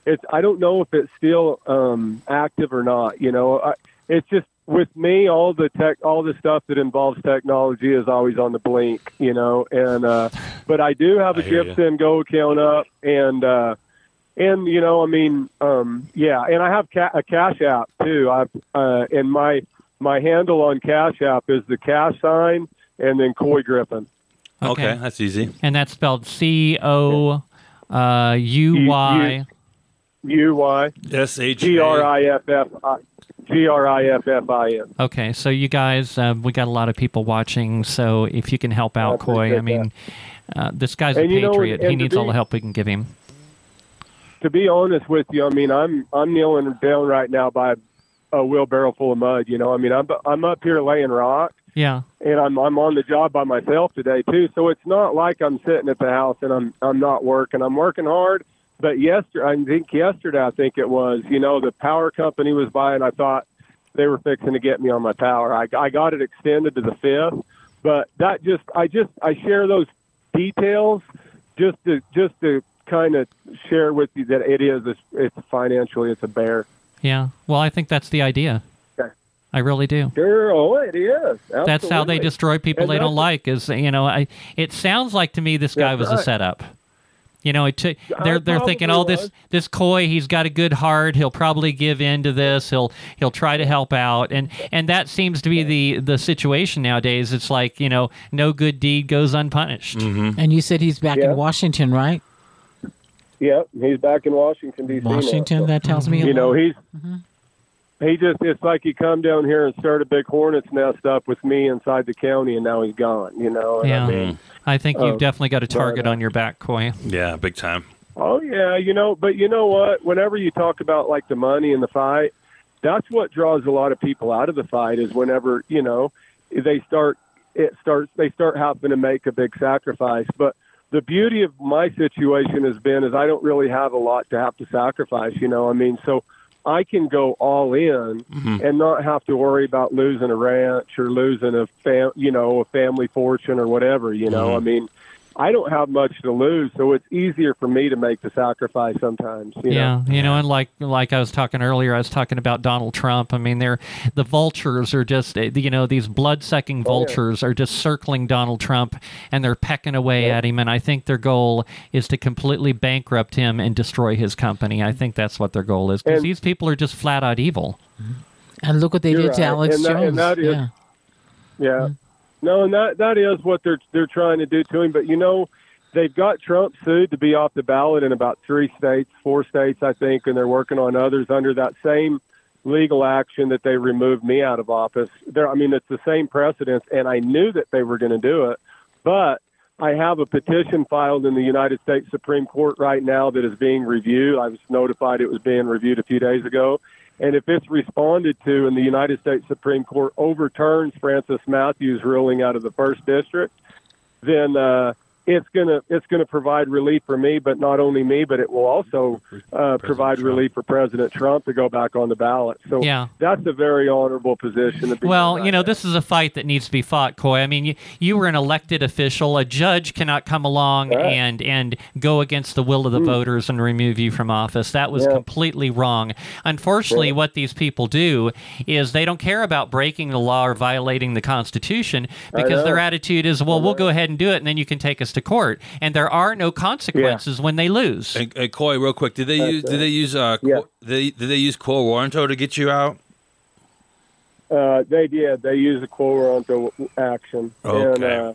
It's I don't know if it's still um, active or not. You know, I, it's just with me all the tech, all the stuff that involves technology is always on the blink. You know, and uh, but I do have a hear Give ya. Go account up, and uh, and you know, I mean, um, yeah, and I have ca- a Cash App too. I've uh, and my my handle on Cash App is the cash sign and then Coy Griffin. okay. that's easy. And that's spelled C O uh, U Y. U Y S H G R I F F I G R I F F I N. Okay, so you guys, uh, we got a lot of people watching. So if you can help out, I Coy, I mean, Uh, this guy's a And know, patriot. and he needs all the help we can give him. to be honest with you, I mean, I'm I'm kneeling down right now by a wheelbarrow full of mud. You know, I mean, I'm I'm up here laying rock, Yeah. and I'm I'm on the job by myself today too. So it's not like I'm sitting at the house and I'm I'm not working. I'm working hard. But yesterday, I think yesterday, I think it was. You know, the power company was by, and I thought they were fixing to get me on my power. I I got it extended to the fifth, but that just I just I share those details just to just to kind of share with you that it is a, it's financially it's a bear. Yeah. Well, I think that's the idea. Okay. I really do. Sure, oh, it is. That's how they destroy people And they don't like. Is you know, I. It sounds like to me this guy was a right. setup. You know, it took, they're they're thinking, probably oh, this was. this Coy, he's got a good heart. He'll probably give in to this. He'll he'll try to help out, and and that seems to be the the situation nowadays. It's like you know, no good deed goes unpunished. Mm-hmm. And you said he's back Yeah. in Washington, right? Yep, he's back in Washington D.C. now, Washington. so- That tells me a you know lot. he's mm-hmm. He just it's like he come down here and started a big hornet's nest up with me inside the county and now he's gone you know and Yeah. I mean, I think you've Oh, definitely got a target but, uh, on your back, Coy. Yeah, big time. oh yeah you know but you know what whenever you talk about like the money and the fight that's what draws a lot of people out of the fight is whenever you know they start it starts they start having to make a big sacrifice but the beauty of my situation has been is I don't really have a lot to have to sacrifice you know I mean so I can go all in mm-hmm. and not have to worry about losing a ranch or losing a fam, you know, a family fortune or whatever. You know, mm-hmm. I mean, I don't have much to lose, so it's easier for me to make the sacrifice sometimes. You yeah, know? you know, and like like I was talking earlier, I was talking about Donald Trump. I mean, they're the vultures are just eh, you know these blood sucking Oh, yeah. vultures are just circling Donald Trump and they're pecking away at him. And I think their goal is to completely bankrupt him and destroy his company. I think that's what their goal is because these people are just flat out evil. And look what they You're did to. Alex And that- and Jones. that is- yeah. Yeah. No, and that that is what they're they're trying to do to him. But you know, they've got Trump sued to be off the ballot in about three states, four states, I think, and they're working on others under that same legal action that they removed me out of office. There, I mean, it's the same precedence, and I knew that they were going to do it, but. I have a petition filed in the United States Supreme Court right now that is being reviewed. I was notified it was being reviewed a few days ago. And if it's responded to and the United States Supreme Court overturns Francis Matthews' ruling out of the first district, then uh, it's gonna it's gonna provide relief for me, but not only me, but it will also uh, provide Trump. relief for President Trump to go back on the ballot. So Yeah. that's a very honorable position to be. in Well, you know, now. this is a fight that needs to be fought, Coy. I mean, you, you were an elected official. A judge cannot come along Right. and and go against the will of the voters and remove you from office. That was Yeah. completely wrong. Unfortunately, what these people do is they don't care about breaking the law or violating the Constitution because their attitude is, well, we'll go ahead and do it, and then you can take us to court. And there are no consequences when they lose. And, and Coy, real quick, did they use did they use uh Yeah. Quo- they, did they use Quo Warranto to get you out? Uh, they did. They used a quo warranto action, and Okay. uh,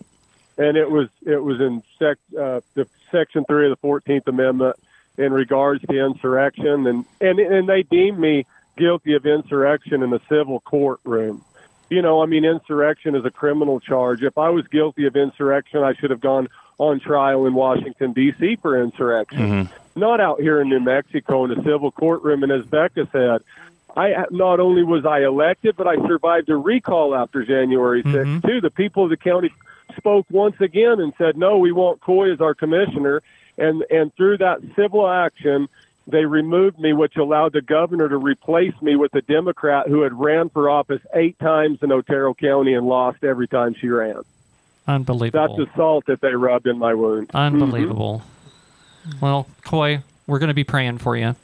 and it was it was in sec uh, the section three of the Fourteenth Amendment in regards to insurrection, and and and they deemed me guilty of insurrection in a civil courtroom. You know, I mean, insurrection is a criminal charge. If I was guilty of insurrection, I should have gone on trial in Washington D.C. for insurrection, mm-hmm. not out here in New Mexico in a civil courtroom. And as Becca said, I not only was I elected, but I survived a recall after January 6th mm-hmm. too. The people of the county spoke once again and said, "No, we want Coy as our commissioner." And and through that civil action, they removed me, which allowed the governor to replace me with a Democrat who had ran for office eight times in Otero County and lost every time she ran. Unbelievable. That's the salt that they rubbed in my wound. Unbelievable. Well, Coy, we're going to be praying for you.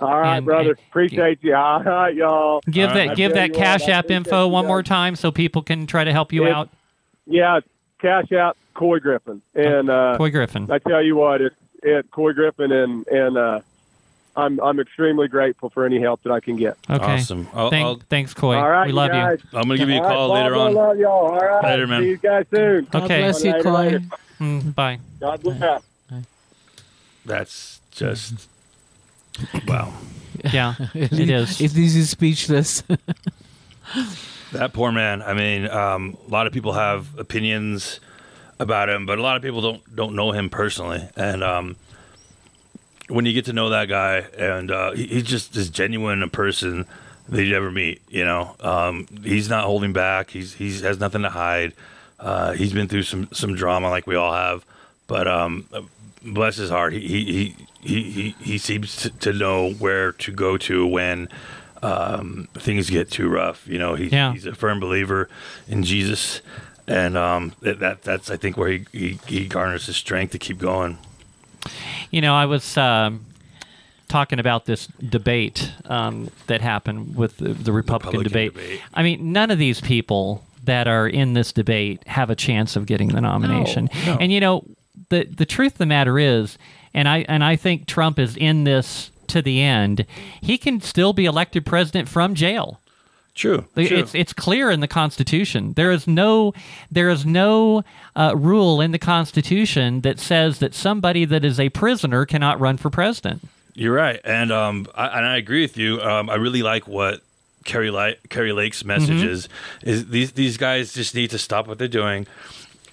All right, And- brother. and- Appreciate you. All right, y'all. Give All that right. give that Cash App info you one more time so people can try to help you It's- out. Yeah, Cash App, Coy Griffin, and uh, Coy Griffin. I tell you what, it's it Coy Griffin, and and uh, I'm I'm extremely grateful for any help that I can get. Okay. Awesome. I'll- Thank- I'll- thanks, Coy. All right, we love guys. you. I'm gonna give you a call Bob, later I on. love y'all. All right, Later, man. See you guys soon. God Okay. bless you, Coy. Mm, bye. God bless. That's just wow. Yeah, it is. It leaves you speechless. That poor man. I mean, um, a lot of people have opinions about him, but a lot of people don't don't know him personally. And um, when you get to know that guy, and uh, he, he's just as genuine a person that you'd ever meet. You know, um, he's not holding back. He's he's has nothing to hide. Uh, he's been through some some drama like we all have, but um, bless his heart, he he he he, he seems to, to know where to go to when um, things get too rough. You know, he, Yeah. he's a firm believer in Jesus, and um, that that's I think where he, he he garners his strength to keep going. You know, I was um, talking about this debate um, that happened with the, the Republican, Republican debate. debate. I mean, none of these people that are in this debate have a chance of getting the nomination. no. And you know, the the truth of the matter is, and I and I think Trump is in this to the end. He can still be elected president from jail. True, It's it's clear in the Constitution. There is no there is no uh, rule in the Constitution that says that somebody that is a prisoner cannot run for president. You're right, and um, I, and I agree with you. Um, I really like what Kerry Li- Kari Lake's message Mm-hmm. is. Is these these guys just need to stop what they're doing,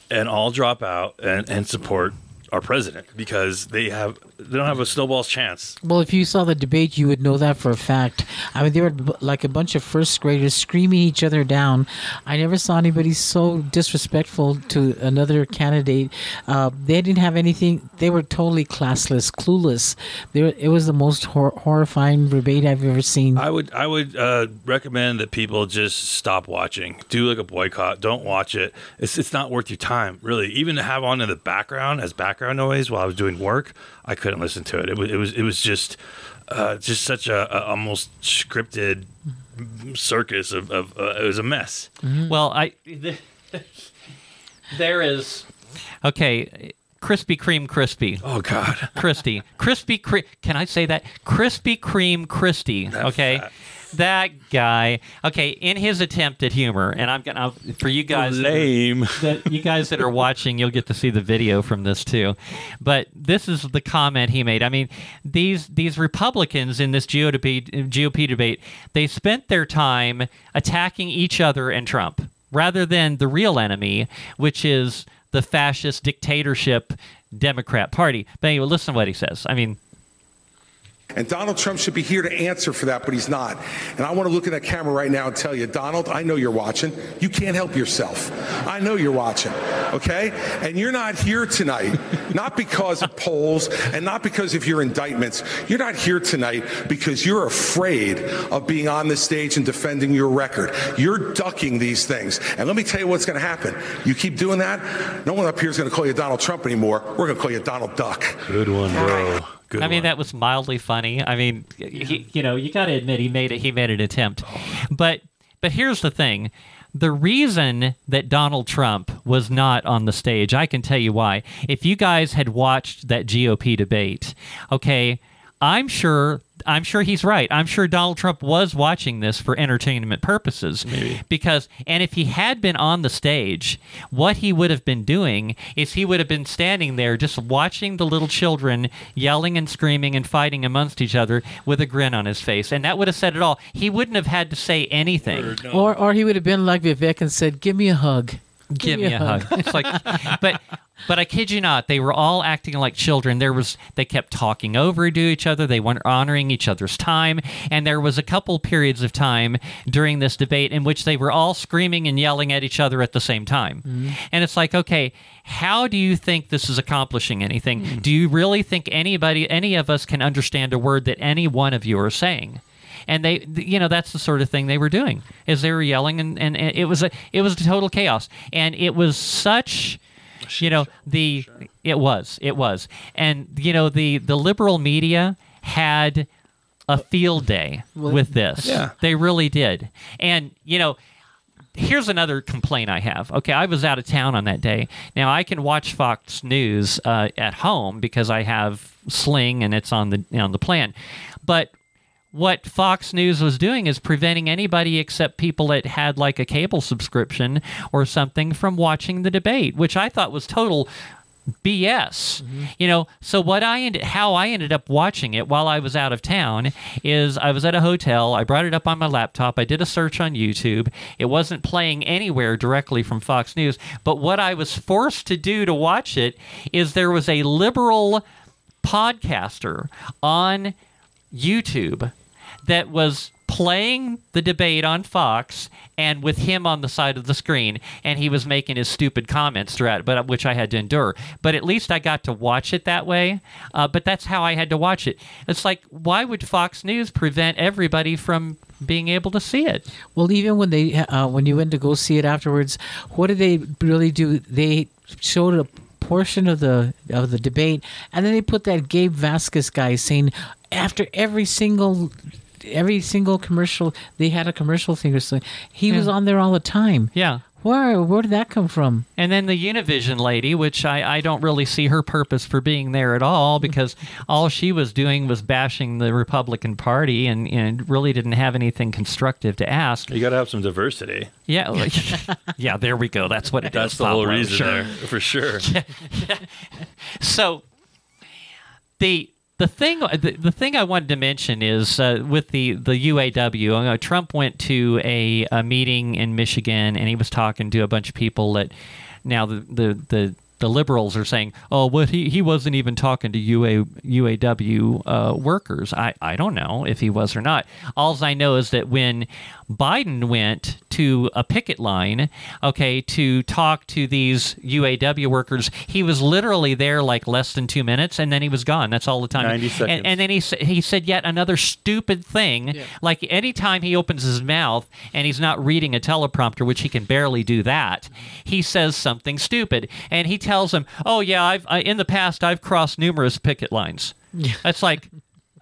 and all drop out and, and support our president because they have they don't have a snowball's chance. Well, if you saw the debate, you would know that for a fact. I mean, they were like a bunch of first graders screaming each other down. I never saw anybody so disrespectful to another candidate. Uh, they didn't have anything. They were totally classless, clueless. They were, it was the most hor- horrifying debate I've ever seen. I would I would uh, recommend that people just stop watching. Do like a boycott. Don't watch it. It's it's not worth your time, really. Even to have on in the background as background noise while I was doing work, I couldn't listen to it. It was it was it was just uh, just such a, a almost scripted circus of, of uh, it was a mess. Well, I there is okay. Krispy Kreme Crispy. Oh God. Christy. Krispy Kreme. Can I say that? Krispy Kreme Christy. Okay. fat. That guy. Okay. In his attempt at humor, and I'm gonna for you guys. that are- Lame. that you guys that are watching, you'll get to see the video from this too. But this is the comment he made. I mean, these these Republicans in this GOP, GOP debate, they spent their time attacking each other and Trump rather than the real enemy, which is the fascist dictatorship Democrat Party. But anyway, listen to what he says. I mean, And Donald Trump should be here to answer for that, but he's not. And I want to look at that camera right now and tell you, Donald, I know you're watching. You can't help yourself. I know you're watching, okay? And you're not here tonight, not because of polls and not because of your indictments. You're not here tonight because you're afraid of being on the stage and defending your record. You're ducking these things. And let me tell you what's going to happen. You keep doing that, no one up here is going to call you Donald Trump anymore. We're going to call you Donald Duck. Good one, bro. Good I mean, that was mildly funny. I mean, he, you know, you got to admit he made it. He made an attempt, but but here's the thing: the reason that Donald Trump was not on the stage, I can tell you why. If you guys had watched that GOP debate, okay, I'm sure. I'm sure he's right. I'm sure Donald Trump was watching this for entertainment purposes. Maybe. Because, and if he had been on the stage, what he would have been doing is he would have been standing there just watching the little children yelling and screaming and fighting amongst each other with a grin on his face. And that would have said it all. He wouldn't have had to say anything. or, or he would have been like Vivek and said, "Give me a hug." Give me a hug. It's like, but, but I kid you not, they were all acting like children. There was, they kept talking over to each other. They weren't honoring each other's time, and there was a couple periods of time during this debate in which they were all screaming and yelling at each other at the same time. Mm-hmm. And it's like, okay, how do you think this is accomplishing anything? Mm. Do you really think anybody, any of us, can understand a word that any one of you are saying? and they you know that's the sort of thing they were doing is they were yelling and, and, and it was a it was a total chaos and it was such you know the it was it was and you know the the liberal media had a field day with this Yeah. they really did and you know here's another complaint I have. Okay, I was out of town on that day. Now I can watch Fox News uh, at home because I have Sling and it's on the on the plan. But what Fox News was doing is preventing anybody except people that had like a cable subscription or something from watching the debate, which I thought was total BS. Mm-hmm. You know, so what I ended, how I ended up watching it while I was out of town is I was at a hotel. I brought it up on my laptop. I did a search on YouTube. It wasn't playing anywhere directly from Fox News. But what I was forced to do to watch it is there was a liberal podcaster on YouTube that was playing the debate on Fox and with him on the side of the screen and he was making his stupid comments throughout but which I had to endure. But at least I got to watch it that way uh, but that's how I had to watch it. It's like why would Fox News prevent everybody from being able to see it? Well, even when they uh, when you went to go see it afterwards, what did they really do? They showed a portion of the of the debate, and then they put that Gabe Vasquez guy saying after every single every single commercial they had a commercial thing or something. He was on there all the time. yeah Where where did that come from? And then the Univision lady, which I, I don't really see her purpose for being there at all because all she was doing was bashing the Republican Party and, and really didn't have anything constructive to ask. You got to have some diversity. Yeah, like, yeah, there we go. That's what it That's is. the whole reason sure. there, for sure. So the the thing the, the thing I wanted to mention is uh, with the the UAW. Uh, Trump went to a, a meeting in Michigan and he was talking to a bunch of people that now the the the the liberals are saying, "Oh, what he he wasn't even talking to UA UAW uh, workers." I I don't know if he was or not. All I know is that when Biden went to a picket line, okay, to talk to these UAW workers, he was literally there like less than two minutes, and then he was gone. That's all the time. 90 And, seconds. and then he he said yet another stupid thing. Like anytime he opens his mouth and he's not reading a teleprompter, which he can barely do that, he says something stupid, and he tells him, "Oh yeah, I've I, in the past I've crossed numerous picket lines." That's like,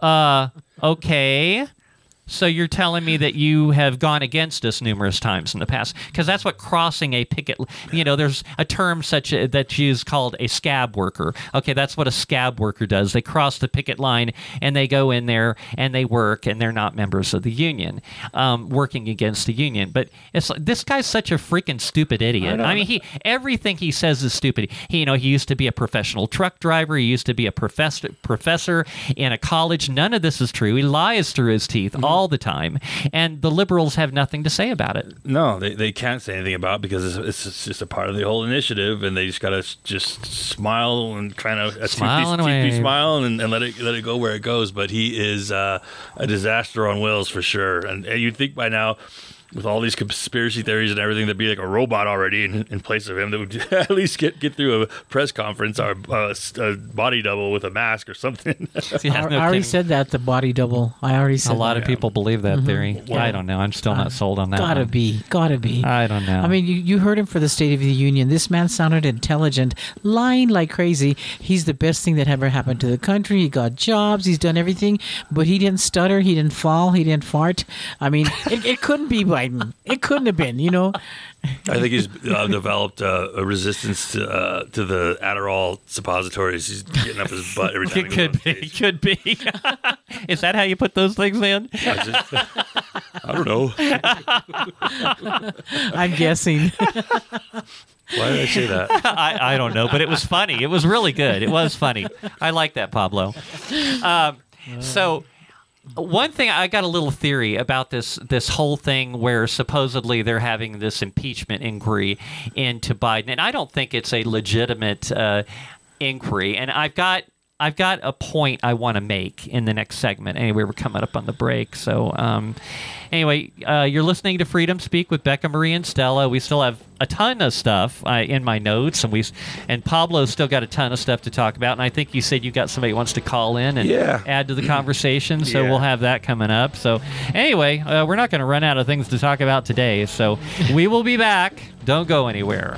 uh, okay. So you're telling me that you have gone against us numerous times in the past, because that's what crossing a picket. You know, there's a term such a, that's used called a scab worker. Okay, that's what a scab worker does. They cross the picket line and they go in there and they work, and they're not members of the union, um, working against the union. But it's like, this guy's such a freaking stupid idiot. I, mean, he everything he says is stupid. He, you know, he used to be a professional truck driver. He used to be a professor professor in a college. None of this is true. He lies through his teeth all the time, and the liberals have nothing to say about it. No, they, they can't say anything about it because it's, it's just a part of the whole initiative, and they just gotta just smile and kind of Smile and toothy, toothy wave. smile and, and let it let it go where it goes. But he is uh, a disaster on wheels for sure. And, and you'd think by now, with all these conspiracy theories and everything, there'd be like a robot already in, in place of him that would at least get get through a press conference or uh, a, a body double with a mask or something. Yeah, I, no I already said that the body double. I already said a lot that. of people believe that mm-hmm. theory. I don't know. I'm still not sold on that. Gotta one. be, gotta be. I don't know. I mean, you, you heard him for the State of the Union. This man sounded intelligent, lying like crazy. He's the best thing that ever happened to the country. He got jobs. He's done everything, but he didn't stutter. He didn't fall. He didn't fart. I mean, it, it couldn't be Biden. It couldn't have been. You know, I think he's uh, developed uh, a resistance to uh, to the Adderall suppositories. He's getting up his butt every time. it could be. stage. Could be. Is that how you put those things in? I, just- I don't know. I'm guessing. Why did I say that? I, I don't know, but it was funny. It was really good. It was funny. I like that, Pablo. Um, so, one thing I got a little theory about this this whole thing where supposedly they're having this impeachment inquiry into Biden, and I don't think it's a legitimate uh, inquiry. And I've got I've got a point I want to make in the next segment. Anyway, we're coming up on the break, so um, anyway, uh, you're listening to Freedom Speak with Becca Mari and Stella. We still have a ton of stuff uh, in my notes, and we and Pablo's still got a ton of stuff to talk about. And I think you said you got somebody who wants to call in and Yeah. add to the conversation, so Yeah. we'll have that coming up. So anyway, uh, we're not going to run out of things to talk about today, so we will be back. Don't go anywhere.